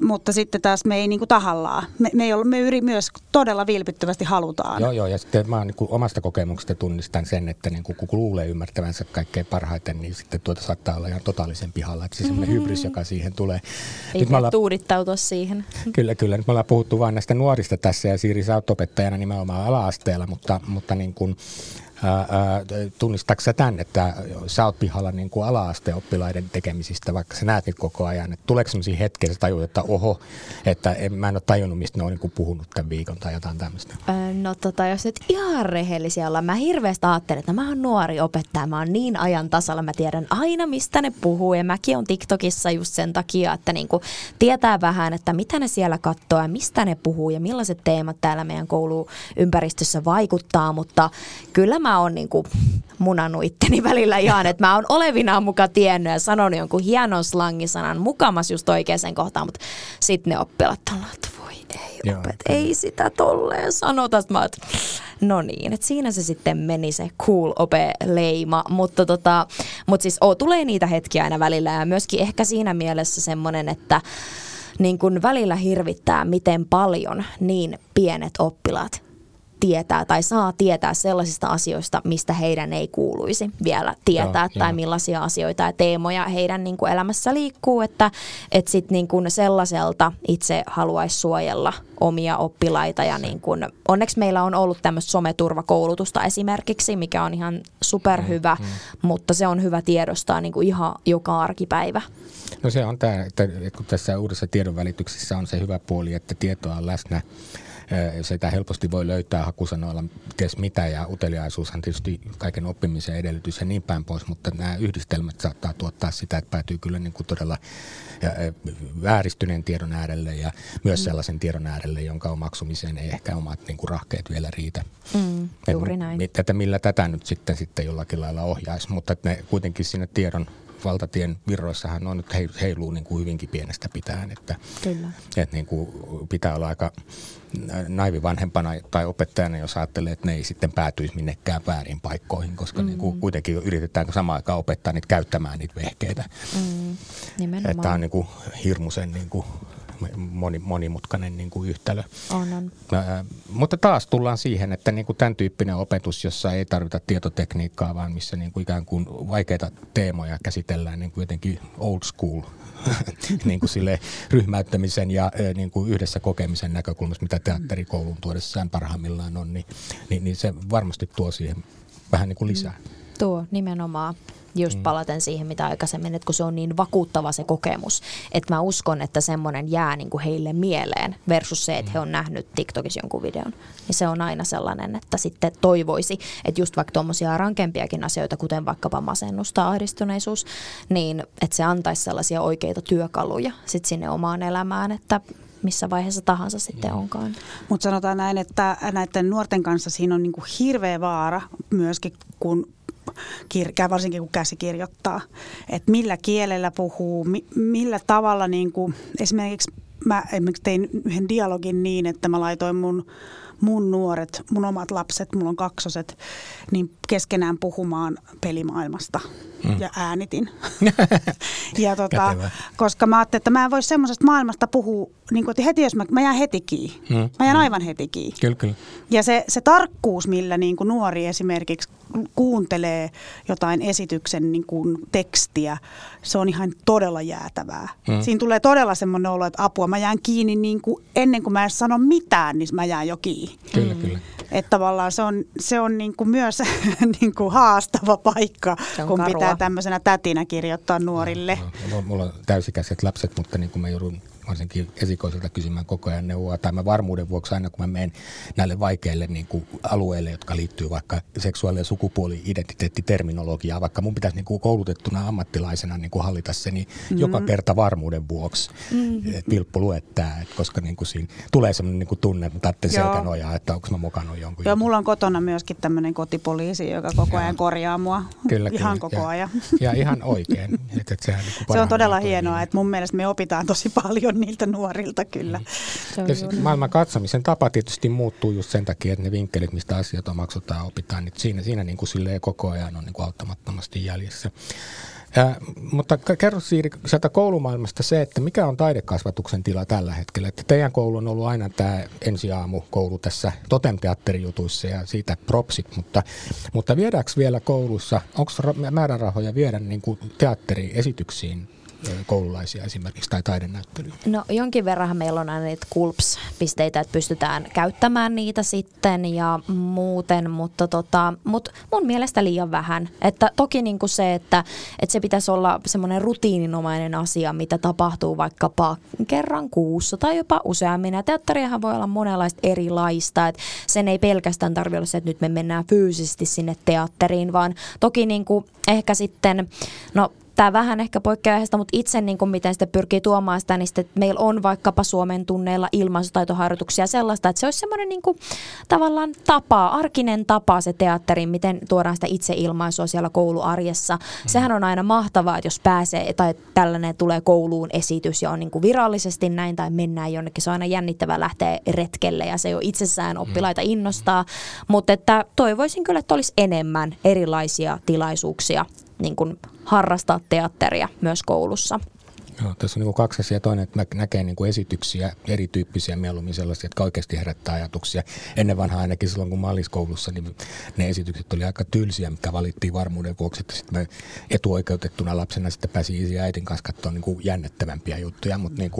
mutta sitten taas me ei niin kuin tahallaan. Me, me, ei ole, me yri myös todella vilpittömästi halutaan. Joo, joo. Ja sitten mä niin kuin omasta kokemuksesta tunnistan sen, että niin kuin, kun luulee ymmärtävänsä kaikkein parhaiten, niin sitten tuota saattaa olla ihan totaalisen pihalla. Että se semmoinen mm-hmm. hybris, joka siihen tulee. Ei nyt ollaan, tuudittautua siihen. Kyllä, kyllä. Nyt me ollaan puhuttu vain näistä nuorista tässä ja Siiri, sä oot opettajana nimenomaan ala-asteella, mutta, mutta niin kuin, tunnistatko sä tämän, että sä oot pihalla niin kuin ala-asteoppilaiden tekemisistä, vaikka sä näet koko ajan, että tuleeko sellaisia hetkiä, että tajuut, että oho, että en, mä en ole tajunnut, mistä ne on niin kuin puhunut tämän viikon tai jotain tämmöistä? No tota, jos nyt ihan rehellisiä ollaan, mä hirveästi ajattelen, että mä oon nuori opettaja, mä oon niin ajan tasalla, mä tiedän aina mistä ne puhuu ja mäkin on TikTokissa just sen takia, että niin kuin tietää vähän, että mitä ne siellä katsoo ja mistä ne puhuu ja millaiset teemat täällä meidän kouluympäristössä vaikuttaa, mutta kyllä mä mä oon niinku munannut itteni välillä ihan, että mä oon olevinaan muka tiennyt ja sanonut jonkun hienon slangisanan mukamas just oikeaan kohtaan, mutta sitten ne oppilat on että voi ei Joo, opet, ei sitä tolleen sanota. Mä oot, no niin, että siinä se sitten meni se cool ope-leima, mutta tota, mut siis oo, tulee niitä hetkiä aina välillä ja myöskin ehkä siinä mielessä semmoinen, että niin kun välillä hirvittää, miten paljon niin pienet oppilaat tietää tai saa tietää sellaisista asioista, mistä heidän ei kuuluisi vielä tietää joo, tai joo. millaisia asioita ja teemoja heidän niin kuin elämässä liikkuu, että et sit niin kuin sellaiselta itse haluaisi suojella omia oppilaita ja niin kuin, onneksi meillä on ollut tämmöistä someturvakoulutusta esimerkiksi, mikä on ihan superhyvä, mm, mm. mutta se on hyvä tiedostaa niin kuin ihan joka arkipäivä. No se on tämä, että kun tässä uudessa tiedonvälityksessä on se hyvä puoli, että tietoa on läsnä sitä helposti voi löytää hakusanoilla ties mitä ja uteliaisuushan tietysti kaiken oppimisen edellytys ja niin päin pois, mutta nämä yhdistelmät saattaa tuottaa sitä, että päätyy kyllä niin kuin todella vääristyneen tiedon äärelle ja myös mm. sellaisen tiedon äärelle, jonka omaksumiseen ei ehkä omat niin kuin rahkeet vielä riitä. Mm, juuri näin. Että millä tätä nyt sitten, sitten jollakin lailla ohjaisi, mutta että ne kuitenkin sinne tiedon valtatien virroissahan on nyt heiluu niin kuin hyvinkin pienestä pitäen, että, Kyllä. että niin kuin pitää olla aika naivi vanhempana tai opettajana, jos ajattelee, että ne ei sitten päätyisi minnekään väärin paikkoihin, koska mm. niin kuin kuitenkin yritetään samaan aikaan opettaa niitä käyttämään niitä vehkeitä. Mm. Nimenomaan. Että tämä on niin kuin hirmuisen niin kuin moni, monimutkainen niin kuin yhtälö. On, on. Ä, mutta taas tullaan siihen, että niin kuin tämän tyyppinen opetus, jossa ei tarvita tietotekniikkaa, vaan missä niin kuin ikään kuin vaikeita teemoja käsitellään niin kuin jotenkin old school niin kuin sille ryhmäyttämisen ja niin kuin yhdessä kokemisen näkökulmasta, mitä teatterikoulun tuodessaan parhaimmillaan on, niin, niin, niin se varmasti tuo siihen vähän niin kuin lisää. Tuo nimenomaan just mm. palaten siihen, mitä aikaisemmin, että kun se on niin vakuuttava se kokemus, että mä uskon, että semmoinen jää niin kuin heille mieleen versus se, että he on nähnyt TikTokissa jonkun videon. Niin se on aina sellainen, että sitten toivoisi, että just vaikka tuommoisia rankempiakin asioita, kuten vaikkapa masennus tai ahdistuneisuus, niin että se antaisi sellaisia oikeita työkaluja sit sinne omaan elämään, että missä vaiheessa tahansa sitten onkaan. Mutta sanotaan näin, että näiden nuorten kanssa siinä on niinku hirveä vaara myöskin, kun kir- varsinkin kun käsi kirjoittaa. Että millä kielellä puhuu, mi- millä tavalla niin kuin, esimerkiksi mä esimerkiksi tein yhden dialogin niin, että mä laitoin mun mun nuoret, mun omat lapset, mulla on kaksoset, niin keskenään puhumaan pelimaailmasta mm. ja äänitin. ja tota, koska mä ajattelin, että mä en voi semmoisesta maailmasta puhua, niin kuin, että heti jos mä, mä jään heti kiinni. Mm. Mä jään mm. aivan heti kiinni. Kyllä, kyllä. Ja se, se tarkkuus, millä niin kuin nuori esimerkiksi kuuntelee jotain esityksen niin kuin tekstiä, se on ihan todella jäätävää. Mm. Siinä tulee todella semmoinen olo, että apua, mä jään kiinni niin kuin ennen kuin mä en sano mitään, niin mä jään jo kiinni. Kyllä, mm. kyllä. Että tavallaan se on, se on niin kuin myös niin kuin haastava paikka, kun karua. pitää tämmöisenä tätinä kirjoittaa nuorille. No, no, mulla on täysikäiset lapset, mutta niin kuin mä joudun varsinkin esikoisilta kysymään koko ajan neuvoa. Tai mä varmuuden vuoksi aina, kun mä menen näille vaikeille niin kuin alueille, jotka liittyy vaikka seksuaali- ja sukupuoli-identiteettiterminologiaan, vaikka mun pitäisi niin kuin koulutettuna ammattilaisena niin kuin hallita se, niin mm-hmm. joka kerta varmuuden vuoksi mm-hmm. Vilppu luettaa, että koska niin kuin siinä tulee sellainen niin kuin tunne, että tarvitsee selkänojaa, että onko mä mokannut jonkun Joo, mulla on kotona myöskin tämmöinen kotipoliisi, joka koko ajan korjaa mua. Kyllä, ihan kyllä. koko ja, ajan. Ja ihan oikein. että, että sehän niin se on todella hienoa, että mun mielestä me opitaan tosi paljon niiltä nuorilta kyllä. Mm. Ja maailman katsomisen tapa tietysti muuttuu just sen takia, että ne vinkkelit, mistä asiat on maksutaan opitaan, niin siinä, siinä niin kuin koko ajan on niin kuin auttamattomasti jäljessä. Ja, mutta kerro Siiri sieltä koulumaailmasta se, että mikä on taidekasvatuksen tila tällä hetkellä. Että teidän koulu on ollut aina tämä ensiaamukoulu tässä totemteatterijutuissa ja siitä propsit, mutta, mutta viedäänkö vielä koulussa, onko määrärahoja viedä niin kuin teatteriesityksiin koululaisia esimerkiksi tai taidenäyttelyä? No jonkin verran meillä on aina niitä kulps-pisteitä, että pystytään käyttämään niitä sitten ja muuten, mutta tota, mut mun mielestä liian vähän. Että toki niin kuin se, että, että se pitäisi olla semmoinen rutiininomainen asia, mitä tapahtuu vaikkapa kerran kuussa tai jopa useammin. Ja teatteriahan voi olla monenlaista erilaista, että sen ei pelkästään tarvitse olla se, että nyt me mennään fyysisesti sinne teatteriin, vaan toki niin kuin ehkä sitten, no tämä vähän ehkä poikkeaa mutta itse niin kuin miten sitten pyrkii tuomaan sitä, niin sitten, että meillä on vaikkapa Suomen tunneilla ilmaisutaitoharjoituksia sellaista, että se olisi semmoinen niin kuin, tavallaan tapa, arkinen tapa se teatteri, miten tuodaan sitä itse ilmaisua siellä kouluarjessa. Mm. Sehän on aina mahtavaa, että jos pääsee tai tällainen tulee kouluun esitys ja on niin kuin virallisesti näin tai mennään jonnekin. Se on aina jännittävää lähteä retkelle ja se jo itsessään mm. oppilaita innostaa, mutta että toivoisin kyllä, että olisi enemmän erilaisia tilaisuuksia niin kuin harrastaa teatteria myös koulussa. Joo, tässä on niin kaksi asiaa. Toinen, että näkee niin kuin esityksiä, erityyppisiä mieluummin sellaisia, jotka oikeasti herättää ajatuksia. Ennen vanhaa ainakin silloin, kun mä olin koulussa, niin ne esitykset oli aika tylsiä, mikä valittiin varmuuden vuoksi, että sitten mä etuoikeutettuna lapsena sitten pääsin isi ja äitin kanssa katsoa niin kuin jännettävämpiä juttuja, mutta niin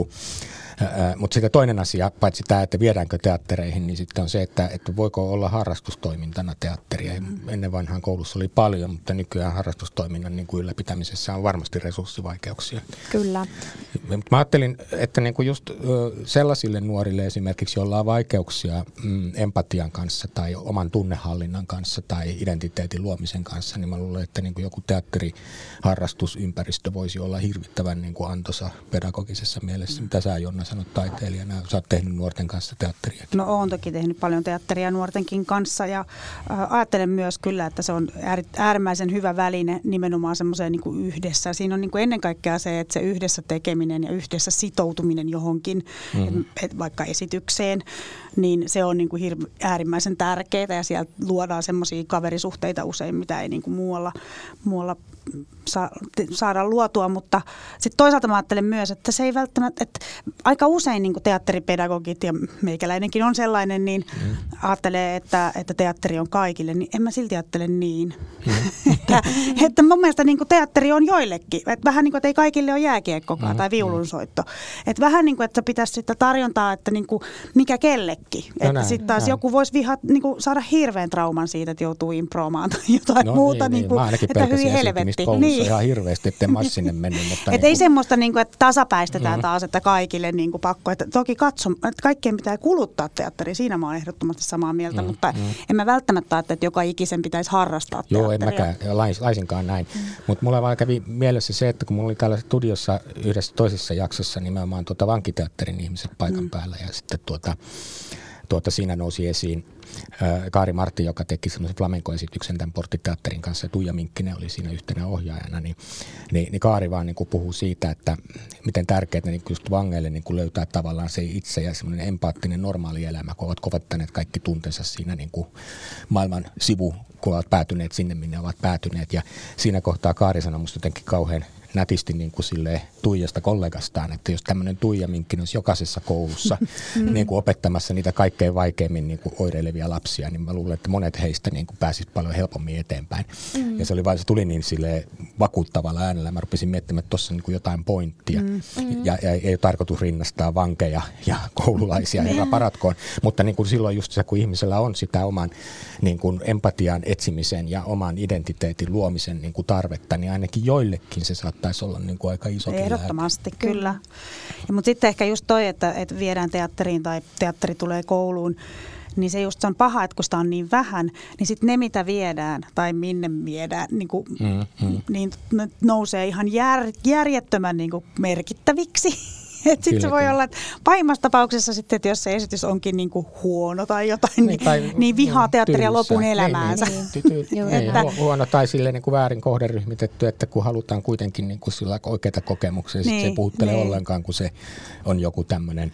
mutta sitten toinen asia, paitsi tämä, että viedäänkö teattereihin, niin sitten on se, että, että voiko olla harrastustoimintana teatteria. Ennen vanhaan koulussa oli paljon, mutta nykyään harrastustoiminnan niin kuin ylläpitämisessä on varmasti resurssivaikeuksia. Kyllä. Mä ajattelin, että niin kuin just sellaisille nuorille esimerkiksi, joilla on vaikeuksia mm, empatian kanssa tai oman tunnehallinnan kanssa tai identiteetin luomisen kanssa, niin mä luulen, että niin kuin joku teatteriharrastusympäristö voisi olla hirvittävän niin kuin antoisa pedagogisessa mielessä. Mitä sä Jonna sanot taiteilijana? Sä oot tehnyt nuorten kanssa teatteria. No oon toki tehnyt paljon teatteria nuortenkin kanssa ja äh, ajattelen myös kyllä, että se on äärimmäisen hyvä väline nimenomaan semmoiseen niin yhdessä. Siinä on niin kuin ennen kaikkea se, että se yhdessä tekeminen ja yhdessä sitoutuminen johonkin, mm-hmm. et, vaikka esitykseen, niin se on niin kuin hirve, äärimmäisen tärkeää ja sieltä luodaan semmoisia kaverisuhteita usein, mitä ei niin kuin muualla, muualla sa, saada luotua, mutta sitten toisaalta mä ajattelen myös, että se ei välttämättä, että aika usein niin teatteripedagogit ja meikäläinenkin on sellainen, niin mm. ajattelee, että, että teatteri on kaikille, niin en mä silti ajattele niin. Mm. että, että mun mielestä niin teatteri on joillekin, että vähän niin kuin, että ei kaikille ole jääkiekkokaan mm. tai viulunsoitto. Että vähän niin kuin, että pitäisi sitä tarjontaa, että niin kuin, mikä kellekin. No että sitten taas näin. joku voisi viha, niin kuin, saada hirveän trauman siitä, että joutuu improomaan tai jotain no, muuta. Niin, niin, kuin, niin. että hyvin helvetti. Niin. ihan hirveästi, ettei massinen mennyt. Mutta et niin ei semmoista, niin kuin, että tasapäistetään mm. taas, että kaikille niin kuin pakko. Että toki katso, että kaikkien pitää kuluttaa teatteria, siinä mä oon ehdottomasti samaa mieltä, mm. mutta mm. en mä välttämättä ajattele, että joka ikisen pitäisi harrastaa teatteria. Joo, en mäkään lais, laisinkaan näin. Mm. Mutta mulla vaan kävi mielessä se, että kun mulla oli täällä studiossa yhdessä toisessa jaksossa nimenomaan tuota vankiteatterin ihmiset paikan mm. päällä ja sitten tuota, tuota, siinä nousi esiin Kaari Martti, joka teki semmoisen flamenkoesityksen tämän Porttiteatterin kanssa, ja Tuija Minkkinen oli siinä yhtenä ohjaajana, niin, niin, niin Kaari vaan niin puhuu siitä, että miten tärkeää niin just vangeille niin löytää tavallaan se itse ja semmoinen empaattinen normaali elämä, kun ovat kovattaneet kaikki tunteensa siinä niin kuin maailman sivu, kun ovat päätyneet sinne, minne ovat päätyneet. Ja siinä kohtaa Kaari sanoi musta jotenkin kauhean nätisti niin kuin sille Tuijasta kollegastaan, että jos tämmöinen Tuija Minkkin olisi jokaisessa koulussa mm. niin kuin opettamassa niitä kaikkein vaikeimmin niin kuin oireilevia lapsia, niin mä luulen, että monet heistä niin kuin pääsisivät paljon helpommin eteenpäin. Mm. Ja se, oli vain, se tuli niin sille vakuuttavalla äänellä. Mä rupesin miettimään, että tuossa niin kuin jotain pointtia. Mm. Ja, ja, ei ole tarkoitus rinnastaa vankeja ja koululaisia, herra paratkoon. Mutta niin kuin silloin just se, kun ihmisellä on sitä oman niin kuin empatian etsimisen ja oman identiteetin luomisen niin kuin tarvetta, niin ainakin joillekin se saattaa saattaisi olla niin kuin aika iso Ehdottomasti, lääke. kyllä. Ja, mutta sitten ehkä just toi, että, että viedään teatteriin tai teatteri tulee kouluun, niin se just on paha, että kun sitä on niin vähän, niin sitten ne, mitä viedään tai minne viedään, niin, kuin, mm, mm. niin nousee ihan jär, järjettömän niin kuin merkittäviksi. Sitten se voi olla, että pahimmassa tapauksessa sitten, että jos se esitys onkin niin kuin huono tai jotain, niin, niin, tai, niin vihaa niin, teatteria lopun elämäänsä. Niin, niin, niin, niin, että, huono tai silleen niin kuin väärin kohderyhmitetty, että kun halutaan kuitenkin niin kuin sillä oikeita kokemuksia, niin, sitten se ei puhuttele niin. ollenkaan, kun se on joku tämmöinen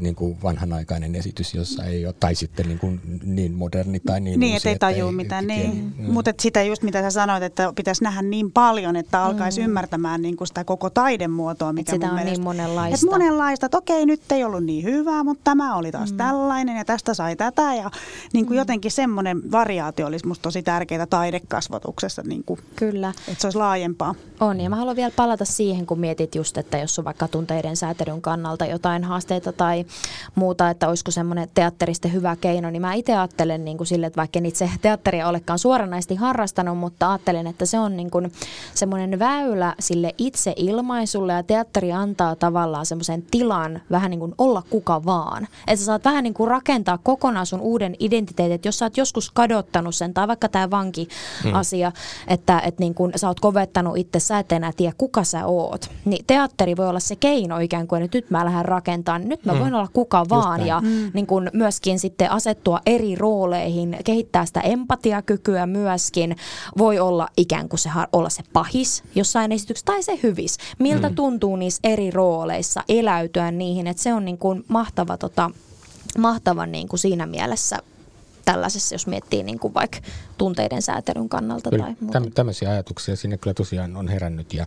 niin kuin vanhanaikainen esitys, jossa ei ole, tai sitten niin, kuin niin moderni tai niin Niin, uusi, että ei tajua mitään. Niin. Mm. Mutta sitä just mitä sä sanoit, että pitäisi nähdä niin paljon, että alkaisi mm. ymmärtämään niin kuin sitä koko taidemuotoa, mikä sitä mun on mielestä... niin monenlaista. Et monenlaista, että okei, nyt ei ollut niin hyvää, mutta tämä oli taas mm. tällainen ja tästä sai tätä. Ja niin kuin mm. jotenkin semmoinen variaatio olisi musta tosi tärkeää taidekasvatuksessa, niin kuin, Kyllä. että se olisi laajempaa. On, ja mä haluan vielä palata siihen, kun mietit just, että jos on vaikka tunteiden säätelyn kannalta jotain haasteita tai muuta, että olisiko semmoinen teatterista hyvä keino, niin mä itse ajattelen niin kuin sille, että vaikka en itse teatteria olekaan suoranaisesti harrastanut, mutta ajattelen, että se on niin kuin semmoinen väylä sille itse ilmaisulle ja teatteri antaa tavallaan semmoisen tilan vähän niin kuin olla kuka vaan. Että sä saat vähän niin kuin rakentaa kokonaan sun uuden identiteetin, että jos sä oot joskus kadottanut sen, tai vaikka tämä vanki-asia, hmm. että, että niin kuin sä oot kovettanut itse, sä et enää tiedä kuka sä oot, niin teatteri voi olla se keino ikään kuin, että nyt mä lähden rakentamaan, nyt mä hmm. voin olla kuka vaan ja hmm. niin kuin myöskin sitten asettua eri rooleihin, kehittää sitä empatiakykyä myöskin, voi olla ikään kuin se, olla se pahis jossain esityksessä tai se hyvis. Miltä hmm. tuntuu niissä eri rooleissa eläytyä niihin, että se on niin kuin mahtava, tota, mahtava niin kuin siinä mielessä tällaisessa, jos miettii niin kuin vaikka tunteiden säätelyn kannalta. Kyllä, tai muuta. Tämmöisiä ajatuksia sinne kyllä tosiaan on herännyt ja,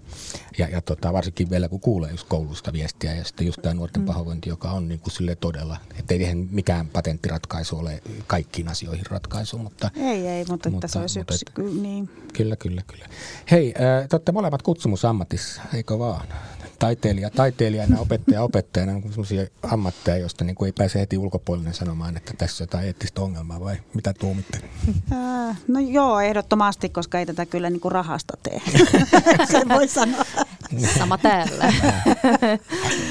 ja, ja tota, varsinkin vielä kun kuulee just koulusta viestiä ja sitten just tämä nuorten mm. pahoinvointi, joka on niin kuin sille todella, että ei mikään patenttiratkaisu ole kaikkiin asioihin ratkaisu. Mutta, ei, ei, mutta, mutta että se olisi mutta, yksi, että, niin. Kyllä, kyllä, kyllä. Hei, äh, te olette molemmat kutsumusammatissa, eikö vaan? taiteilija, taiteilijana, opettaja, opettajana on sellaisia ammatteja, joista niin kuin ei pääse heti ulkopuolinen sanomaan, että tässä on jotain eettistä ongelmaa vai mitä tuumitte? No joo, ehdottomasti, koska ei tätä kyllä niin kuin rahasta tee. Se voi sanoa. Sama täällä.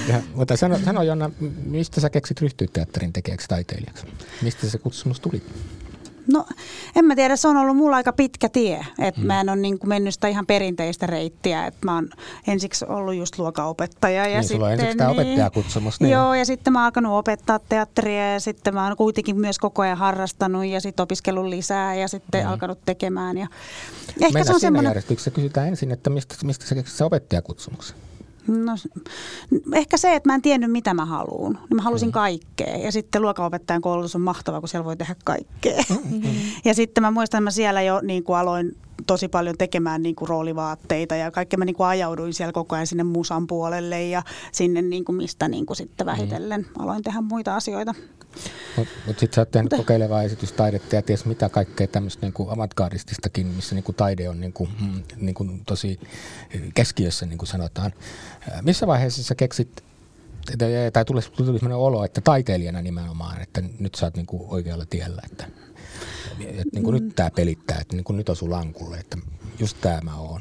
ja, mutta sano, sano Jonna, mistä sä keksit ryhtyä teatterin tekijäksi taiteilijaksi? Mistä se kutsumus tuli? No en mä tiedä, se on ollut mulla aika pitkä tie. Että mm. mä en ole niin kuin mennyt sitä ihan perinteistä reittiä. Että mä oon ensiksi ollut just luokaopettaja. Ja niin, sitten, sulla on ensiksi tämä niin, opettajakutsumus. Niin. Joo, ja sitten mä oon alkanut opettaa teatteria ja sitten mä oon kuitenkin myös koko ajan harrastanut ja sitten opiskellut lisää ja sitten mm. alkanut tekemään. Ja ehkä Mennään se on semmoinen... järjestyksessä kysytään ensin, että mistä, mistä sä keksit se opettajakutsumuksen? No, ehkä se, että mä en tiennyt, mitä mä haluan. Mä halusin mm. kaikkea. Ja sitten luokanopettajan koulutus on mahtava, kun siellä voi tehdä kaikkea. Mm-hmm. ja sitten mä muistan, että mä siellä jo niin kuin aloin tosi paljon tekemään niin kuin roolivaatteita ja kaikkea mä niin kuin ajauduin siellä koko ajan sinne musan puolelle ja sinne niin kuin mistä niin kuin sitten vähitellen mm. aloin tehdä muita asioita. Mutta mut sitten sä oot tehnyt Mutta... kokeilevaa esitystaidetta ja ties mitä kaikkea tämmöistä niin avantgardististakin, missä niin kuin taide on niin kuin, mm, niin kuin tosi keskiössä, niin kuin sanotaan. Missä vaiheessa sä keksit tai tuli, tuli sellainen olo, että taiteilijana nimenomaan, että nyt sä oot niin kuin oikealla tiellä, että, että niin kuin mm. nyt tämä pelittää, että niin kuin nyt osuu lankulle, että just tämä mä oon.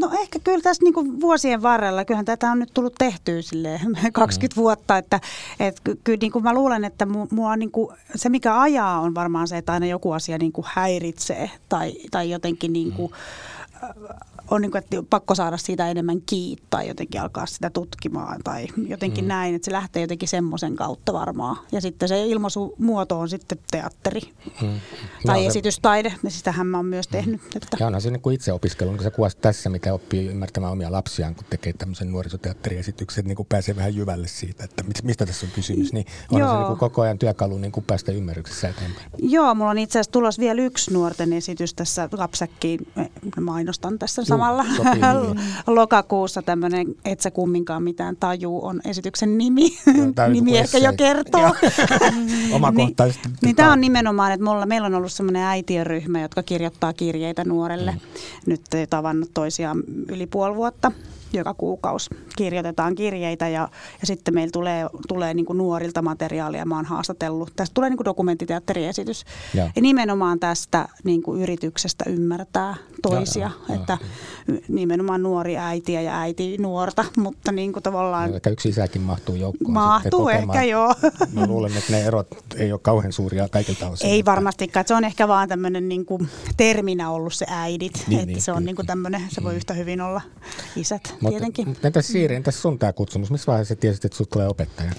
No ehkä kyllä tässä niin kuin vuosien varrella, kyllähän tätä on nyt tullut tehtyä sille 20 mm. vuotta, että, että kyllä niin kuin mä luulen, että mua niin kuin, se mikä ajaa on varmaan se, että aina joku asia niin kuin häiritsee tai, tai jotenkin niin kuin, mm on niin kuin, että pakko saada siitä enemmän tai jotenkin alkaa sitä tutkimaan tai jotenkin mm. näin, että se lähtee jotenkin semmoisen kautta varmaan. Ja sitten se ilmaisumuoto on sitten teatteri mm. tai no, esitystaide, ja sitähän mä oon myös tehnyt. Mm. Että. Ja onhan se niin kuin itse opiskelu, kun sä kuvasit tässä, mikä oppii ymmärtämään omia lapsiaan, kun tekee tämmöisen nuorisoteatteriesityksen, niin kuin pääsee vähän jyvälle siitä, että mistä tässä on kysymys, niin onhan se niin kuin koko ajan työkalu niin kuin päästä ymmärryksessä eteenpäin. Joo, mulla on itse asiassa tulos vielä yksi nuorten esitys tässä Lapsäkkiin, mainostan tässä samalla lokakuussa tämmöinen Et sä kumminkaan mitään tajuu on esityksen nimi. No, nimi ehkä jo kertoo. Omakohtaisesti. niin, niin tämä on nimenomaan, että mulla, meillä on ollut semmoinen äitien ryhmä, jotka kirjoittaa kirjeitä nuorelle. Mm. Nyt tavannut toisiaan yli puoli vuotta joka kuukausi kirjoitetaan kirjeitä ja, ja sitten meillä tulee, tulee niin kuin nuorilta materiaalia. Mä oon haastatellut. Tästä tulee niin kuin dokumenttiteatteriesitys. Ja. ja nimenomaan tästä niin kuin yrityksestä ymmärtää toisia. Ja, ja, että ja. nimenomaan nuori äitiä ja äiti nuorta, mutta niin kuin tavallaan... Ja yksi isäkin mahtuu joukkoon. Mahtuu ehkä, joo. Mä luulen, että ne erot ei ole kauhean suuria kaikilta osin. Ei varmastikaan. Se on ehkä vaan tämmöinen niin kuin terminä ollut se äidit. Niin, että niin, se on niin kuin tämmöinen, se voi mm. yhtä hyvin olla isät. Mutta, tietenkin. Entäs Siiri, entäs sun tämä kutsumus? Missä vaiheessa tiesit, että sut tulee opettaja?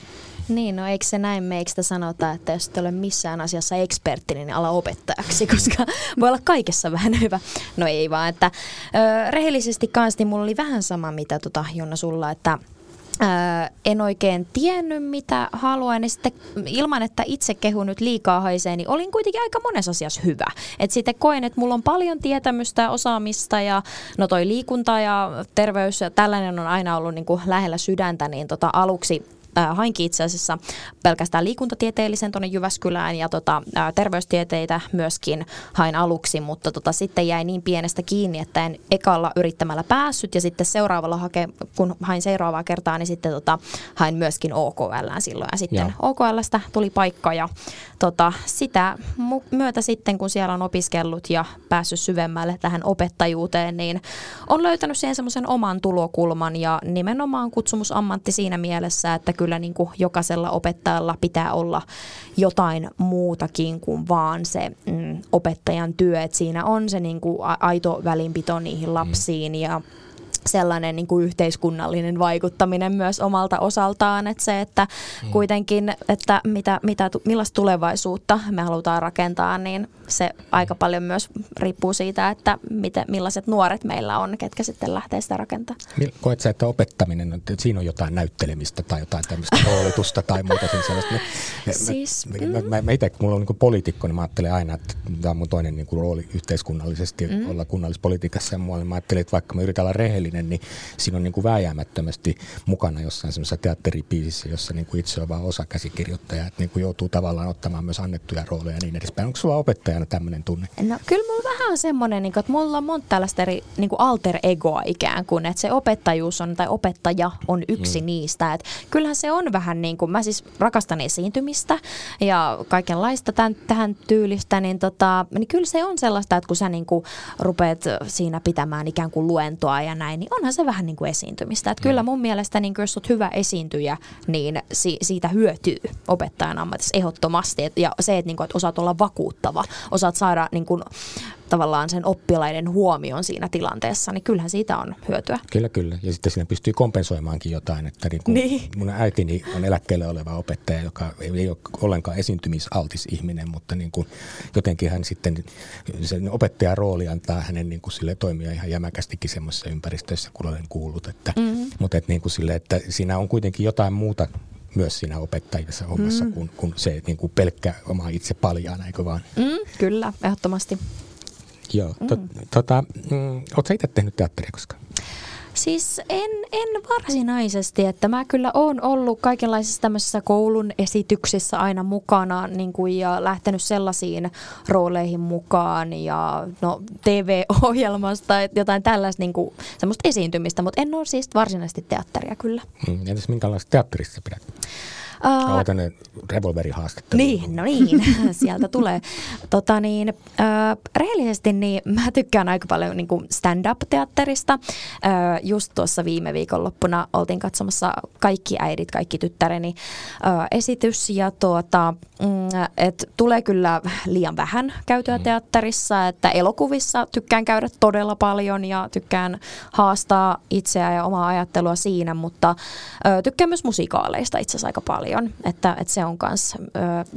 Niin, no eikö se näin meiksi sanota, että jos et ole missään asiassa ekspertti, niin ala opettajaksi, koska voi olla kaikessa vähän hyvä. No ei vaan, että ö, rehellisesti kanssa niin mulla oli vähän sama, mitä tota, Jonna sulla, että Öö, en oikein tiennyt, mitä haluan. Ja sitten ilman, että itse kehun nyt liikaa haisee, niin olin kuitenkin aika monessa asiassa hyvä. Et sitten koen, että mulla on paljon tietämystä ja osaamista ja no toi liikunta ja terveys ja tällainen on aina ollut niin kuin lähellä sydäntä, niin tota aluksi äh, hainkin itse asiassa pelkästään liikuntatieteellisen tuonne Jyväskylään ja tota, äh, terveystieteitä myöskin hain aluksi, mutta tota, sitten jäi niin pienestä kiinni, että en ekalla yrittämällä päässyt ja sitten seuraavalla hake, kun hain seuraavaa kertaa, niin sitten tota, hain myöskin OKL silloin ja sitten Joo. OKLstä tuli paikka ja tota, sitä myötä sitten, kun siellä on opiskellut ja päässyt syvemmälle tähän opettajuuteen, niin on löytänyt siihen semmoisen oman tulokulman ja nimenomaan kutsumusammatti siinä mielessä, että kyllä niin kuin jokaisella opettajalla pitää olla jotain muutakin kuin vaan se mm, opettajan työ, että siinä on se niin kuin aito välinpito niihin lapsiin ja sellainen niin kuin yhteiskunnallinen vaikuttaminen myös omalta osaltaan, että se, että mm. kuitenkin, että mitä, mitä, millaista tulevaisuutta me halutaan rakentaa, niin se aika paljon myös riippuu siitä, että miten, millaiset nuoret meillä on, ketkä sitten lähtee sitä rakentamaan. Koet sä, että opettaminen, että siinä on jotain näyttelemistä tai jotain tämmöistä roolitusta tai muuta sen sellaista? Mä, siis, mä, mä, mä, mä itse, kun mulla on niin poliitikko, niin mä ajattelen aina, että tämä on mun toinen niin kuin rooli yhteiskunnallisesti mm. olla kunnallispolitiikassa ja muualla. Niin mä ajattelin, että vaikka mä yritän olla rehellinen, niin siinä on niin kuin vääjäämättömästi mukana jossain semmoisessa teatteripiisissä, jossa niin kuin itse on vaan osa käsikirjoittajaa, että niin kuin joutuu tavallaan ottamaan myös annettuja rooleja ja niin edespäin. Onko sulla opettaja opettajana tämmöinen tunne? No kyllä mulla vähän on semmoinen, niin että mulla on monta tällaista eri niin kuin alter egoa ikään kuin, että se opettajuus on, tai opettaja on yksi mm. niistä. Että kyllähän se on vähän niin kuin, mä siis rakastan esiintymistä ja kaikenlaista tämän, tähän tyylistä, niin, tota, niin kyllä se on sellaista, että kun sä niin kuin rupeat siinä pitämään ikään kuin luentoa ja näin, niin onhan se vähän niin kuin esiintymistä. Että mm. kyllä mun mielestä, niin jos olet hyvä esiintyjä, niin si- siitä hyötyy opettajan ammatissa ehdottomasti. Et, ja se, että, niin kuin, että osaat olla vakuuttava, osaat saada niin kuin, tavallaan sen oppilaiden huomion siinä tilanteessa, niin kyllähän siitä on hyötyä. Kyllä, kyllä. Ja sitten siinä pystyy kompensoimaankin jotain, että niin kuin niin. mun äitini on eläkkeelle oleva opettaja, joka ei ole ollenkaan esiintymisaltis ihminen, mutta niin kuin jotenkin hän sitten, sen opettajan rooli antaa hänen niin kuin sille toimia ihan jämäkästikin semmoisessa ympäristössä, kun olen kuullut. Että, mm-hmm. Mutta että, niin kuin sille, että siinä on kuitenkin jotain muuta myös siinä opettajissa hommassa mm. kuin, kuin se niin kuin pelkkä oma itse paljaana, eikö vaan? Mm, kyllä, ehdottomasti. Joo. Mm. To, tota, mm, Oletko itse tehnyt teatteria koskaan? Siis en, en varsinaisesti, että mä kyllä oon ollut kaikenlaisissa tämmöisissä koulun esityksissä aina mukana niin kuin, ja lähtenyt sellaisiin rooleihin mukaan ja no, TV-ohjelmasta tai jotain tällaista niin kuin, semmoista esiintymistä, mutta en ole siis varsinaisesti teatteria kyllä. Mm, entäs minkälaista teatterista pidät? Uh, Otan revolverihaastattelu. Niin, no niin, sieltä tulee. Tota niin, äh, rehellisesti niin mä tykkään aika paljon niin kuin stand-up-teatterista. Äh, just tuossa viime viikonloppuna oltiin katsomassa Kaikki äidit, kaikki tyttäreni äh, esitys. Ja tuota, mm, et tulee kyllä liian vähän käytyä mm. teatterissa, että elokuvissa tykkään käydä todella paljon ja tykkään haastaa itseä ja omaa ajattelua siinä, mutta äh, tykkään myös musikaaleista itse asiassa aika paljon. Että, että se on myös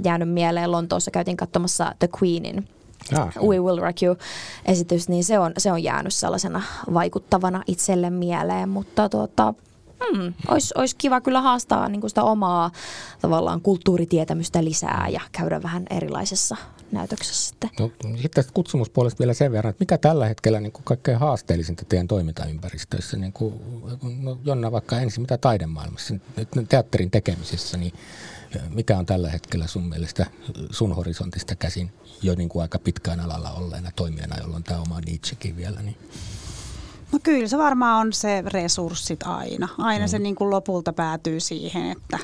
jäänyt mieleen. Lontoossa käytiin katsomassa The Queenin Ah, We Will Rock You-esitys, niin se on, se on jäänyt sellaisena vaikuttavana itselle mieleen, mutta tuota, hmm, olisi, olisi kiva kyllä haastaa niin sitä omaa tavallaan kulttuuritietämystä lisää ja käydä vähän erilaisessa näytöksessä sitten. No, sitten tästä kutsumuspuolesta vielä sen verran, että mikä tällä hetkellä niin kuin kaikkein haasteellisinta teidän toimintaympäristöissä, niin kuin, no, Jonna vaikka ensin mitä taidemaailmassa, teatterin tekemisessä, niin mikä on tällä hetkellä sun mielestä sun horisontista käsin jo niin kuin aika pitkään alalla olleena toimijana, jolloin tämä oma Nietzschekin vielä? Niin. No kyllä se varmaan on se resurssit aina. Aina mm. se niin kuin lopulta päätyy siihen, että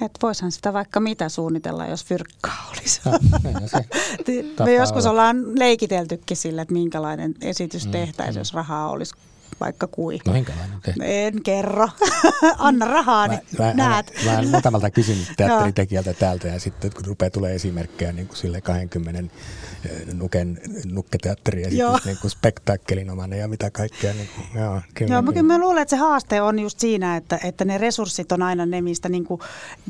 että voisihan sitä vaikka mitä suunnitella, jos fyrkkaa olisi. Ja, Me joskus olla. ollaan leikiteltykin sille, että minkälainen esitys mm, tehtäisiin, mm. jos rahaa olisi vaikka kui. No minkälainen te? En kerro. Anna rahaa, niin mä, näet. Mä, mä muutamalta kysyn teatteritekijältä täältä ja sitten kun rupeaa tulee esimerkkejä niin kuin sille 20 eh, nuken, nukketeatteriesitys, niin kuin spektaakkelinomainen ja mitä kaikkea. Niin kuin, joo, kyllä, joo, kyllä. mä luulen, että se haaste on just siinä, että, että ne resurssit on aina ne, mistä niin kuin,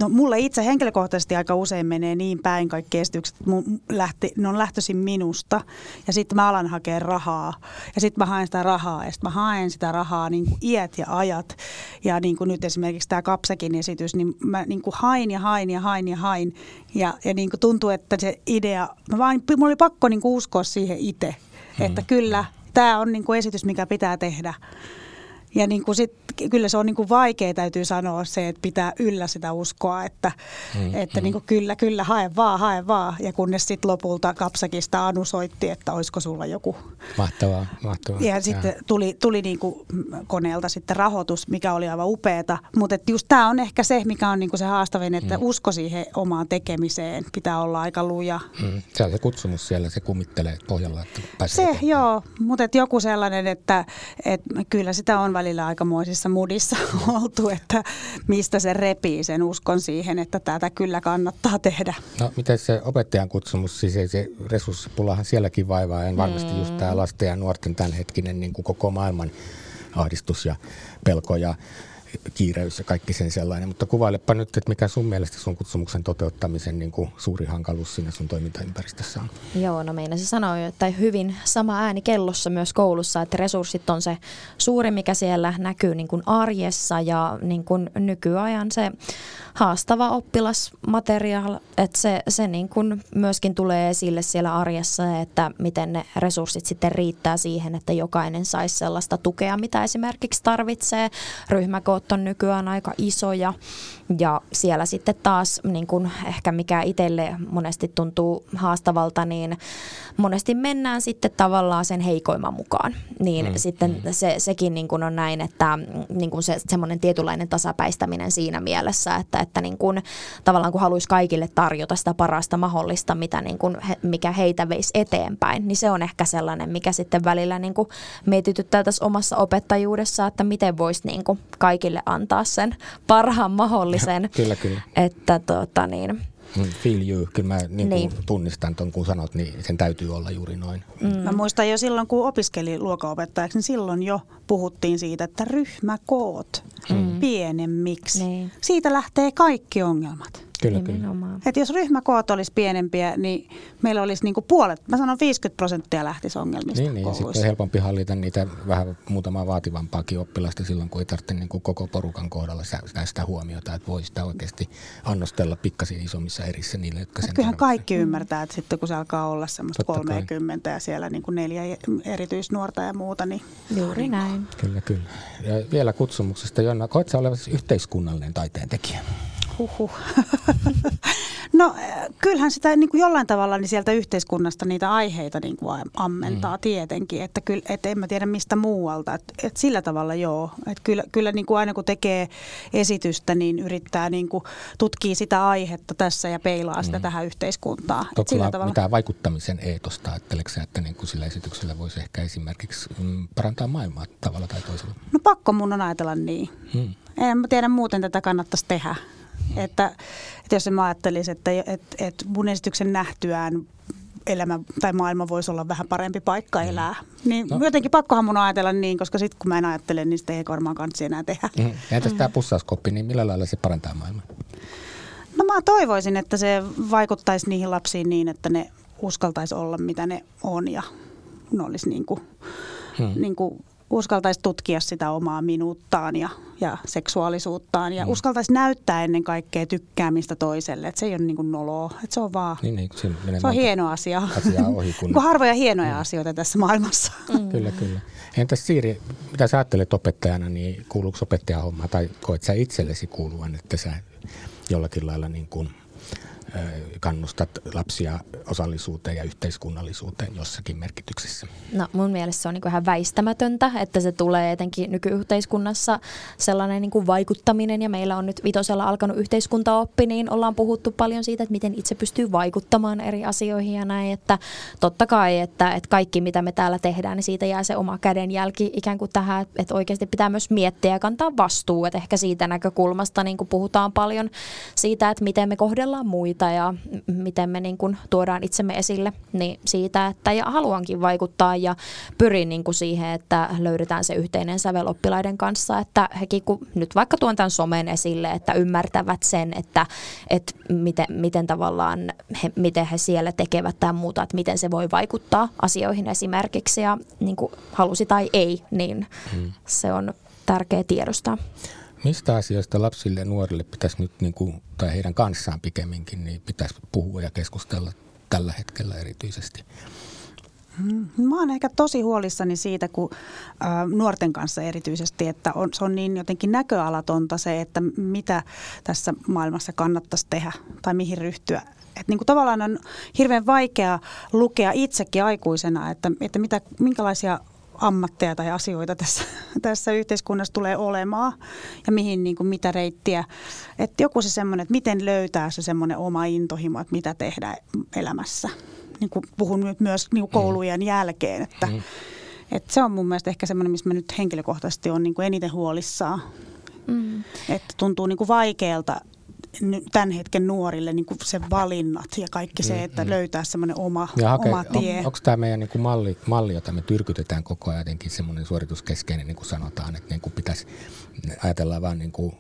no mulle itse henkilökohtaisesti aika usein menee niin päin kaikki esitykset, että mun lähti, ne on lähtöisin minusta ja sitten mä alan hakea rahaa ja sitten mä haen sitä rahaa ja sitten mä haen sitä rahaa niin kuin iät ja ajat. Ja niin kuin nyt esimerkiksi tämä Kapsekin esitys, niin mä niin kuin hain ja hain ja hain ja hain. Ja, ja niin kuin tuntuu, että se idea, mä vain, mulla oli pakko niin kuin uskoa siihen itse, hmm. että kyllä tämä on niin kuin esitys, mikä pitää tehdä. Ja niin kuin sit, kyllä se on niin kuin vaikea, täytyy sanoa se, että pitää yllä sitä uskoa, että, mm, että mm. Niin kuin kyllä, kyllä, hae vaan, hae vaan. Ja kunnes sitten lopulta Kapsakista Anu soitti, että olisiko sulla joku. Mahtavaa, mahtavaa. Ja, ja. sitten tuli, tuli niin kuin koneelta sitten rahoitus, mikä oli aivan upeeta. Mutta just tämä on ehkä se, mikä on niin kuin se haastavin, että mm. usko siihen omaan tekemiseen pitää olla aika luja. Mm. Se on se kutsumus siellä, se kummittelee pohjalla, että pääsee Se, joo, mutta joku sellainen, että, että kyllä sitä on välillä aikamoisissa mudissa oltu, että mistä se repii sen uskon siihen, että tätä kyllä kannattaa tehdä. No miten se opettajan kutsumus, siis ei se resurssipulahan sielläkin vaivaa, en varmasti mm. just tämä lasten ja nuorten tämänhetkinen niin kuin koko maailman ahdistus ja pelko ja kiireys ja kaikki sen sellainen. Mutta kuvailepa nyt, että mikä sun mielestä sun kutsumuksen toteuttamisen niin kuin suuri hankaluus siinä sun toimintaympäristössä on? Joo, no meina se sanoi, että hyvin sama ääni kellossa myös koulussa, että resurssit on se suuri, mikä siellä näkyy niin kuin arjessa ja niin kuin nykyajan se haastava oppilasmateriaali, että se, se niin kuin myöskin tulee esille siellä arjessa, että miten ne resurssit sitten riittää siihen, että jokainen saisi sellaista tukea, mitä esimerkiksi tarvitsee. Ryhmäkoot on nykyään aika isoja ja siellä sitten taas niin kuin ehkä mikä itselle monesti tuntuu haastavalta, niin monesti mennään sitten tavallaan sen heikoimman mukaan. Niin mm, sitten mm. Se, sekin niin kuin on näin, että niin kuin se semmoinen tietynlainen tasapäistäminen siinä mielessä, että, että niin kuin, tavallaan kun haluaisi kaikille tarjota sitä parasta mahdollista, mitä niin kuin he, mikä heitä veisi eteenpäin, niin se on ehkä sellainen, mikä sitten välillä niin kuin mietityttää tässä omassa opettajuudessa, että miten voisi niin kuin kaikille antaa sen parhaan mahdollisen. kyllä, kyllä. Että tota niin, Mm, feel you, kyllä mä niin niin. tunnistan tuon, kun sanot, niin sen täytyy olla juuri noin. Mm. Mä muistan jo silloin, kun opiskelin luokanopettajaksi, niin silloin jo puhuttiin siitä, että ryhmäkoot mm. pienemmiksi. Niin. Siitä lähtee kaikki ongelmat. Kyllä, kyllä. Et jos ryhmäkoot olisi pienempiä, niin meillä olisi niinku puolet, mä sanon 50 prosenttia lähtisi ongelmista Niin, niin sitten on helpompi hallita niitä vähän muutamaa vaativampaakin oppilasta silloin, kun ei tarvitse niinku koko porukan kohdalla sitä, sitä huomiota, että voi sitä oikeasti annostella pikkasen isommissa erissä niille, jotka sen Kyllähän kaikki ymmärtää, että sitten kun se alkaa olla semmoista Totta 30 kai. ja siellä niinku neljä erityisnuorta ja muuta, niin... Juuri näin. Kyllä, kyllä. Ja vielä kutsumuksesta, Jonna, koet sä olevasi yhteiskunnallinen taiteen tekijä? Huhhuh. No kyllähän sitä niin kuin jollain tavalla niin sieltä yhteiskunnasta niitä aiheita niin kuin ammentaa mm. tietenkin, että, kyllä, että en mä tiedä mistä muualta. Että, että sillä tavalla joo, että kyllä, kyllä niin kuin aina kun tekee esitystä, niin yrittää niin kuin tutkia sitä aihetta tässä ja peilaa sitä mm. tähän yhteiskuntaan. Onko sillä tavalla... mitään vaikuttamisen eetosta, ajatteleeko että niin kuin sillä esityksellä voisi ehkä esimerkiksi mm, parantaa maailmaa tavalla tai toisella? No pakko mun on ajatella niin. Hmm. En mä tiedä muuten tätä kannattaisi tehdä. Että, että jos mä ajattelisin, että, että, että mun esityksen nähtyään elämä tai maailma voisi olla vähän parempi paikka mm. elää. Niin no. jotenkin pakkohan mun ajatella niin, koska sitten kun mä en ajattele, niin sitä ei varmaan kansi enää tehdä. Mm. Entäs tämä pussauskoppi, niin millä lailla se parantaa maailmaa? No mä toivoisin, että se vaikuttaisi niihin lapsiin niin, että ne uskaltaisi olla mitä ne on ja ne olisi niin kuin, hmm. niin kuin uskaltaisi tutkia sitä omaa minuuttaan ja, ja seksuaalisuuttaan ja mm. uskaltaisi näyttää ennen kaikkea tykkäämistä toiselle. Että se ei ole niin kuin noloa, että se on vaan, niin, niin, se on hieno asia. Ohi, kun... harvoja hienoja mm. asioita tässä maailmassa. Mm. Kyllä, kyllä. Entäs Siiri, mitä sä ajattelet opettajana, niin kuuluuko opettajan homma tai koet sä itsellesi kuuluvan, että sä jollakin lailla niin kuin – kannustat lapsia osallisuuteen ja yhteiskunnallisuuteen jossakin merkityksessä? No mun mielestä se on niin ihan väistämätöntä, että se tulee etenkin nykyyhteiskunnassa sellainen niin kuin vaikuttaminen. Ja meillä on nyt vitosella alkanut yhteiskuntaoppi, niin ollaan puhuttu paljon siitä, että miten itse pystyy vaikuttamaan eri asioihin ja näin, että totta kai, että, että kaikki mitä me täällä tehdään, niin siitä jää se oma kädenjälki ikään kuin tähän, että oikeasti pitää myös miettiä ja kantaa vastuu, että ehkä siitä näkökulmasta niin kuin puhutaan paljon siitä, että miten me kohdellaan muita muita ja miten me niin kuin tuodaan itsemme esille, niin siitä, että ja haluankin vaikuttaa ja pyrin niin kuin siihen, että löydetään se yhteinen sävel oppilaiden kanssa, että hekin kun nyt vaikka tuon tämän somen esille, että ymmärtävät sen, että, että miten, miten tavallaan he, miten he siellä tekevät tai muuta, että miten se voi vaikuttaa asioihin esimerkiksi ja niin kuin halusi tai ei, niin hmm. se on tärkeä tiedostaa. Mistä asioista lapsille ja nuorille pitäisi nyt, niin kuin, tai heidän kanssaan pikemminkin, niin pitäisi puhua ja keskustella tällä hetkellä erityisesti? Mm, mä oon ehkä tosi huolissani siitä, kun ä, nuorten kanssa erityisesti, että on, se on niin jotenkin näköalatonta se, että mitä tässä maailmassa kannattaisi tehdä tai mihin ryhtyä. Et niin kuin tavallaan on hirveän vaikea lukea itsekin aikuisena, että, että mitä, minkälaisia ammatteja tai asioita tässä, tässä yhteiskunnassa tulee olemaan ja mihin niin kuin, mitä reittiä. Että joku se semmoinen, että miten löytää se semmoinen oma intohimo, että mitä tehdä elämässä. Niin kuin puhun nyt myös niin kuin mm. koulujen mm. jälkeen, että, mm. että se on mun mielestä ehkä semmoinen, missä mä nyt henkilökohtaisesti on niin kuin eniten huolissaan. Mm. Että tuntuu niin kuin vaikealta tämän hetken nuorille niin kuin se valinnat ja kaikki se, että mm, löytää semmoinen oma, ja hake, oma tie. On, onko tämä meidän niin kuin malli, malli, jota me tyrkytetään koko ajan jotenkin semmoinen suorituskeskeinen, niin kuin sanotaan, että niin kuin pitäisi, ajatella vain niin kuin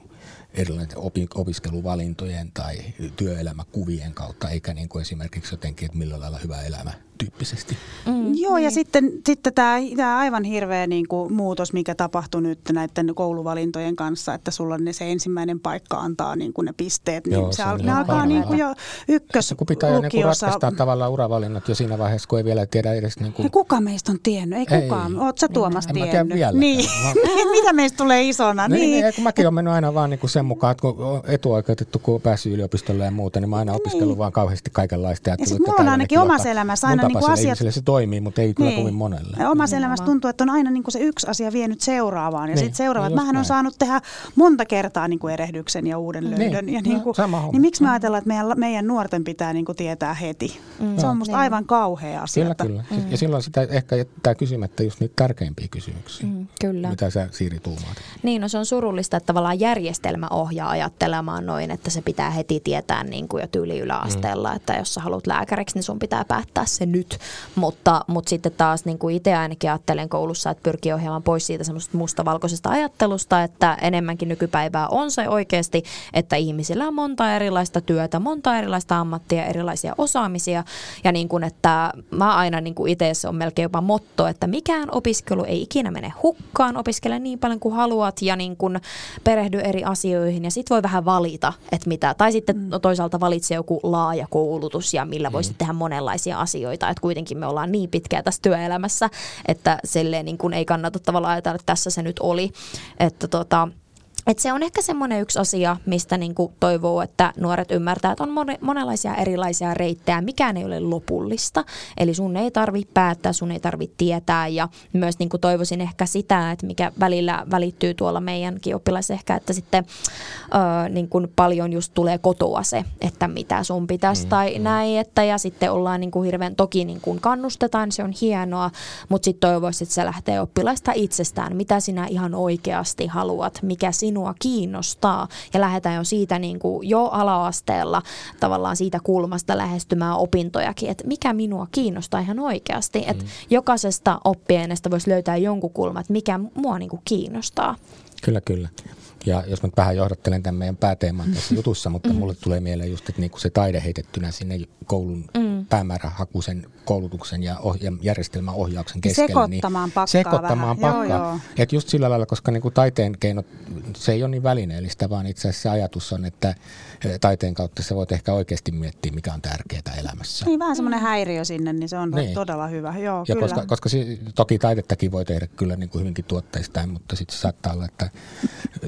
erilaisten opiskeluvalintojen tai työelämäkuvien kautta, eikä niin kuin esimerkiksi jotenkin, että millä lailla hyvä elämä tyyppisesti. Mm, Joo, niin. ja sitten, sitten tämä, tämä aivan hirveä niin kuin muutos, mikä tapahtui nyt näiden kouluvalintojen kanssa, että sulla on ne, se ensimmäinen paikka antaa niin kuin ne pisteet, niin Joo, se, se ne alkaa niin kuin jo ykkös Kun pitää jo niin kuin ratkaistaa tavallaan uravalinnat jo siinä vaiheessa, kun ei vielä tiedä edes... Niin kuin... kuka meistä on tiennyt? Ei, ei kukaan. Oletko sä Tuomas en, tiennyt? En mä tiedä Niin. Mitä meistä tulee isona? Niin, niin. niin kun mäkin olen mennyt aina vaan niin kuin sen mukaan, että kun on etuoikeutettu, kun on päässyt yliopistolle ja muuta, niin mä aina opiskellut niin. vaan kauheasti kaikenlaista. Ja, ja sitten mulla on ainakin omassa elämässä aina niin kuin asiat... se toimii, mutta ei kyllä niin. kovin monelle. Ja omassa elämässä tuntuu, että on aina niin kuin se yksi asia vienyt seuraavaan ja niin. sitten seuraavat. Niin Mähän on saanut tehdä monta kertaa niin kuin erehdyksen ja uuden niin. löydön. Niin. Ja niin, kuin, no, niin miksi me ajatellaan, että meidän, meidän nuorten pitää niin kuin tietää heti? Mm. Se on musta niin. aivan kauhea asia. Kyllä, kyllä. Mm. Ja silloin sitä ehkä jättää kysymättä just niitä tärkeimpiä kysymyksiä. Mm, kyllä. Mitä sä Siiri tuumaat? Niin, no se on surullista, että tavallaan järjestelmä ohjaa ajattelemaan noin, että se pitää heti tietää niin kuin jo tyyli yläasteella, mm. että jos sä haluat lääkäriksi, niin sun pitää päättää se nyt. Mutta, mutta sitten taas niin kuin itse ainakin ajattelen koulussa, että pyrkii ohjaamaan pois siitä semmoista mustavalkoisesta ajattelusta, että enemmänkin nykypäivää on se oikeasti, että ihmisillä on monta erilaista työtä, monta erilaista ammattia, erilaisia osaamisia ja niin kuin, että mä aina niin kuin itse se on melkein jopa motto, että mikään opiskelu ei ikinä mene hukkaan, opiskele niin paljon kuin haluat ja niin kuin perehdy eri asioihin ja sit voi vähän valita, että mitä, tai sitten mm. toisaalta valitse joku laaja koulutus ja millä voisi mm. tehdä monenlaisia asioita, että kuitenkin me ollaan niin pitkään tässä työelämässä, että silleen niin kuin ei kannata tavallaan ajatella, että tässä se nyt oli. Että tota, et se on ehkä semmoinen yksi asia, mistä niinku toivoo, että nuoret ymmärtää, että on mone, monenlaisia erilaisia reittejä. Mikään ei ole lopullista, eli sun ei tarvi päättää, sun ei tarvi tietää. Ja myös niinku toivoisin ehkä sitä, että mikä välillä välittyy tuolla meidänkin oppilaissa ehkä, että sitten ö, niinku paljon just tulee kotoa se, että mitä sun pitäisi mm, tai mm. näin. Että, ja sitten ollaan niinku hirveän, toki niinku kannustetaan, se on hienoa, mutta sitten toivoisin, että se lähtee oppilaista itsestään. Mitä sinä ihan oikeasti haluat, mikä sinä sinua kiinnostaa ja lähdetään jo siitä niin kuin jo ala-asteella tavallaan siitä kulmasta lähestymään opintojakin, että mikä minua kiinnostaa ihan oikeasti, mm. että jokaisesta oppiaineesta voisi löytää jonkun kulman, että mikä mua niin kuin kiinnostaa. Kyllä, kyllä. Ja jos mä vähän johdattelen tämän meidän pääteeman tässä jutussa, mutta mm. mulle tulee mieleen just, että niinku se taide heitettynä sinne koulun mm. päämäärähakuisen koulutuksen ja ohja- järjestelmän ohjauksen keskelle. Sekoittamaan niin pakkaa Sekoittamaan vähän. pakkaa. Että just sillä lailla, koska niinku taiteen keinot, se ei ole niin välineellistä, vaan itse asiassa se ajatus on, että taiteen kautta sä voit ehkä oikeasti miettiä, mikä on tärkeää elämässä. Niin, vähän semmoinen häiriö sinne, niin se on niin. todella hyvä. Joo, ja kyllä. koska, koska si, toki taidettakin voi tehdä kyllä niin kuin hyvinkin tuotteistaan, mutta sitten saattaa olla, että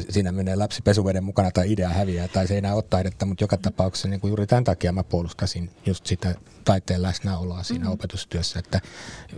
siinä menee lapsi pesuveden mukana tai idea häviää tai se ei enää ole taidetta, mutta joka tapauksessa niin kuin juuri tämän takia mä puolustasin just sitä taiteen läsnäoloa siinä mm. opetustyössä, että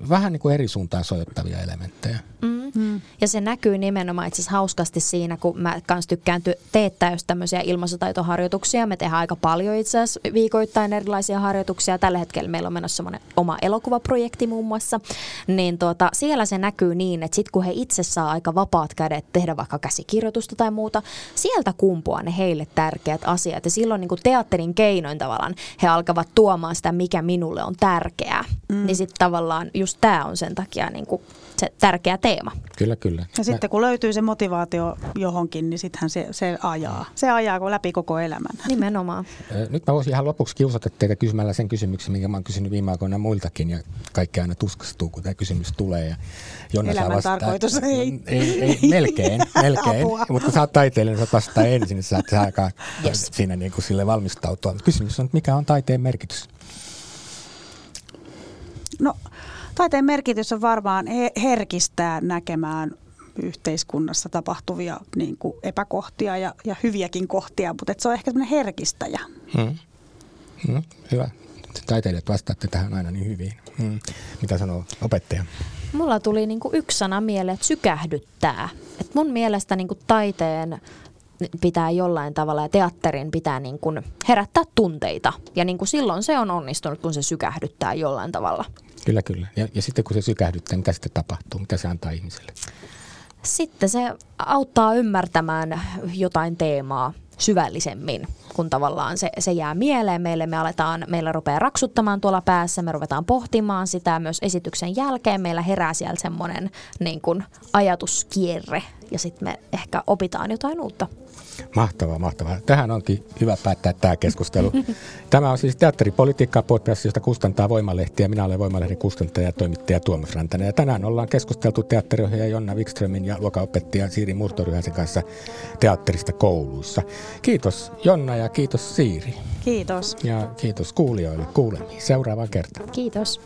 vähän niin kuin eri suuntaan sojottavia elementtejä. Mm. Mm. Ja se näkyy nimenomaan itse hauskasti siinä, kun mä kans tykkään teettää just tämmöisiä ilmaisutaitoharjoituksia. Me tehdään aika paljon itse asiassa viikoittain erilaisia harjoituksia. Tällä hetkellä meillä on menossa semmoinen oma elokuvaprojekti muun muassa. Niin tuota, siellä se näkyy niin, että sit kun he itse saa aika vapaat kädet tehdä vaikka käsikirjoitusta tai muuta, sieltä kumpuaa ne heille tärkeät asiat. Ja silloin niin kuin teatterin keinoin tavallaan he alkavat tuomaan sitä, mikä minulle on tärkeää. Mm. Niin sitten tavallaan just tämä on sen takia niin kuin se tärkeä teema. Kyllä, kyllä. Ja sitten kun löytyy se motivaatio johonkin, niin sittenhän se, se ajaa. Se ajaa läpi koko elämän. Nimenomaan. Nyt mä voisin ihan lopuksi kiusata teitä kysymällä sen kysymyksen, minkä mä oon kysynyt viime aikoina muiltakin, ja kaikki aina tuskastuu, kun tämä kysymys tulee. Ja Jonna Elämän vastaa, tarkoitus ei. ei, ei melkein, melkein. mutta kun sä oot taiteilija, niin sä vastaa ensin, niin sä saat aikaa yes. siinä niin kuin sille valmistautua. Kysymys on, mikä on taiteen merkitys? No Taiteen merkitys on varmaan herkistää näkemään yhteiskunnassa tapahtuvia niin kuin epäkohtia ja, ja hyviäkin kohtia, mutta se on ehkä semmoinen herkistäjä. Hmm. Hmm, hyvä. Taiteilijat vastaatte tähän aina niin hyvin. Hmm. Mitä sanoo opettaja? Mulla tuli niin kuin yksi sana mieleen, että sykähdyttää. Et mun mielestä niin kuin taiteen pitää jollain tavalla ja teatterin pitää niin kuin herättää tunteita. Ja niin kuin silloin se on onnistunut, kun se sykähdyttää jollain tavalla. Kyllä, kyllä. Ja, ja sitten kun se sykähdyttää, mitä sitten tapahtuu? Mitä se antaa ihmiselle? Sitten se auttaa ymmärtämään jotain teemaa syvällisemmin, kun tavallaan se, se jää mieleen meille. Me aletaan, meillä rupeaa raksuttamaan tuolla päässä, me ruvetaan pohtimaan sitä myös esityksen jälkeen. Meillä herää siellä semmoinen niin ajatuskierre ja sitten me ehkä opitaan jotain uutta. Mahtavaa, mahtavaa. Tähän onkin hyvä päättää tämä keskustelu. Tämä on siis Teatteripolitiikka podcast, josta kustantaa Voimalehti ja minä olen Voimalehden kustantaja ja toimittaja Tuomas Rantanen. Ja tänään ollaan keskusteltu teatteriohjaaja Jonna Wikströmin ja luokanopettaja Siiri Murtoryhäsen kanssa teatterista kouluissa. Kiitos Jonna ja kiitos Siiri. Kiitos. Ja kiitos kuulijoille. Kuulemiin seuraavaan kertaan. Kiitos.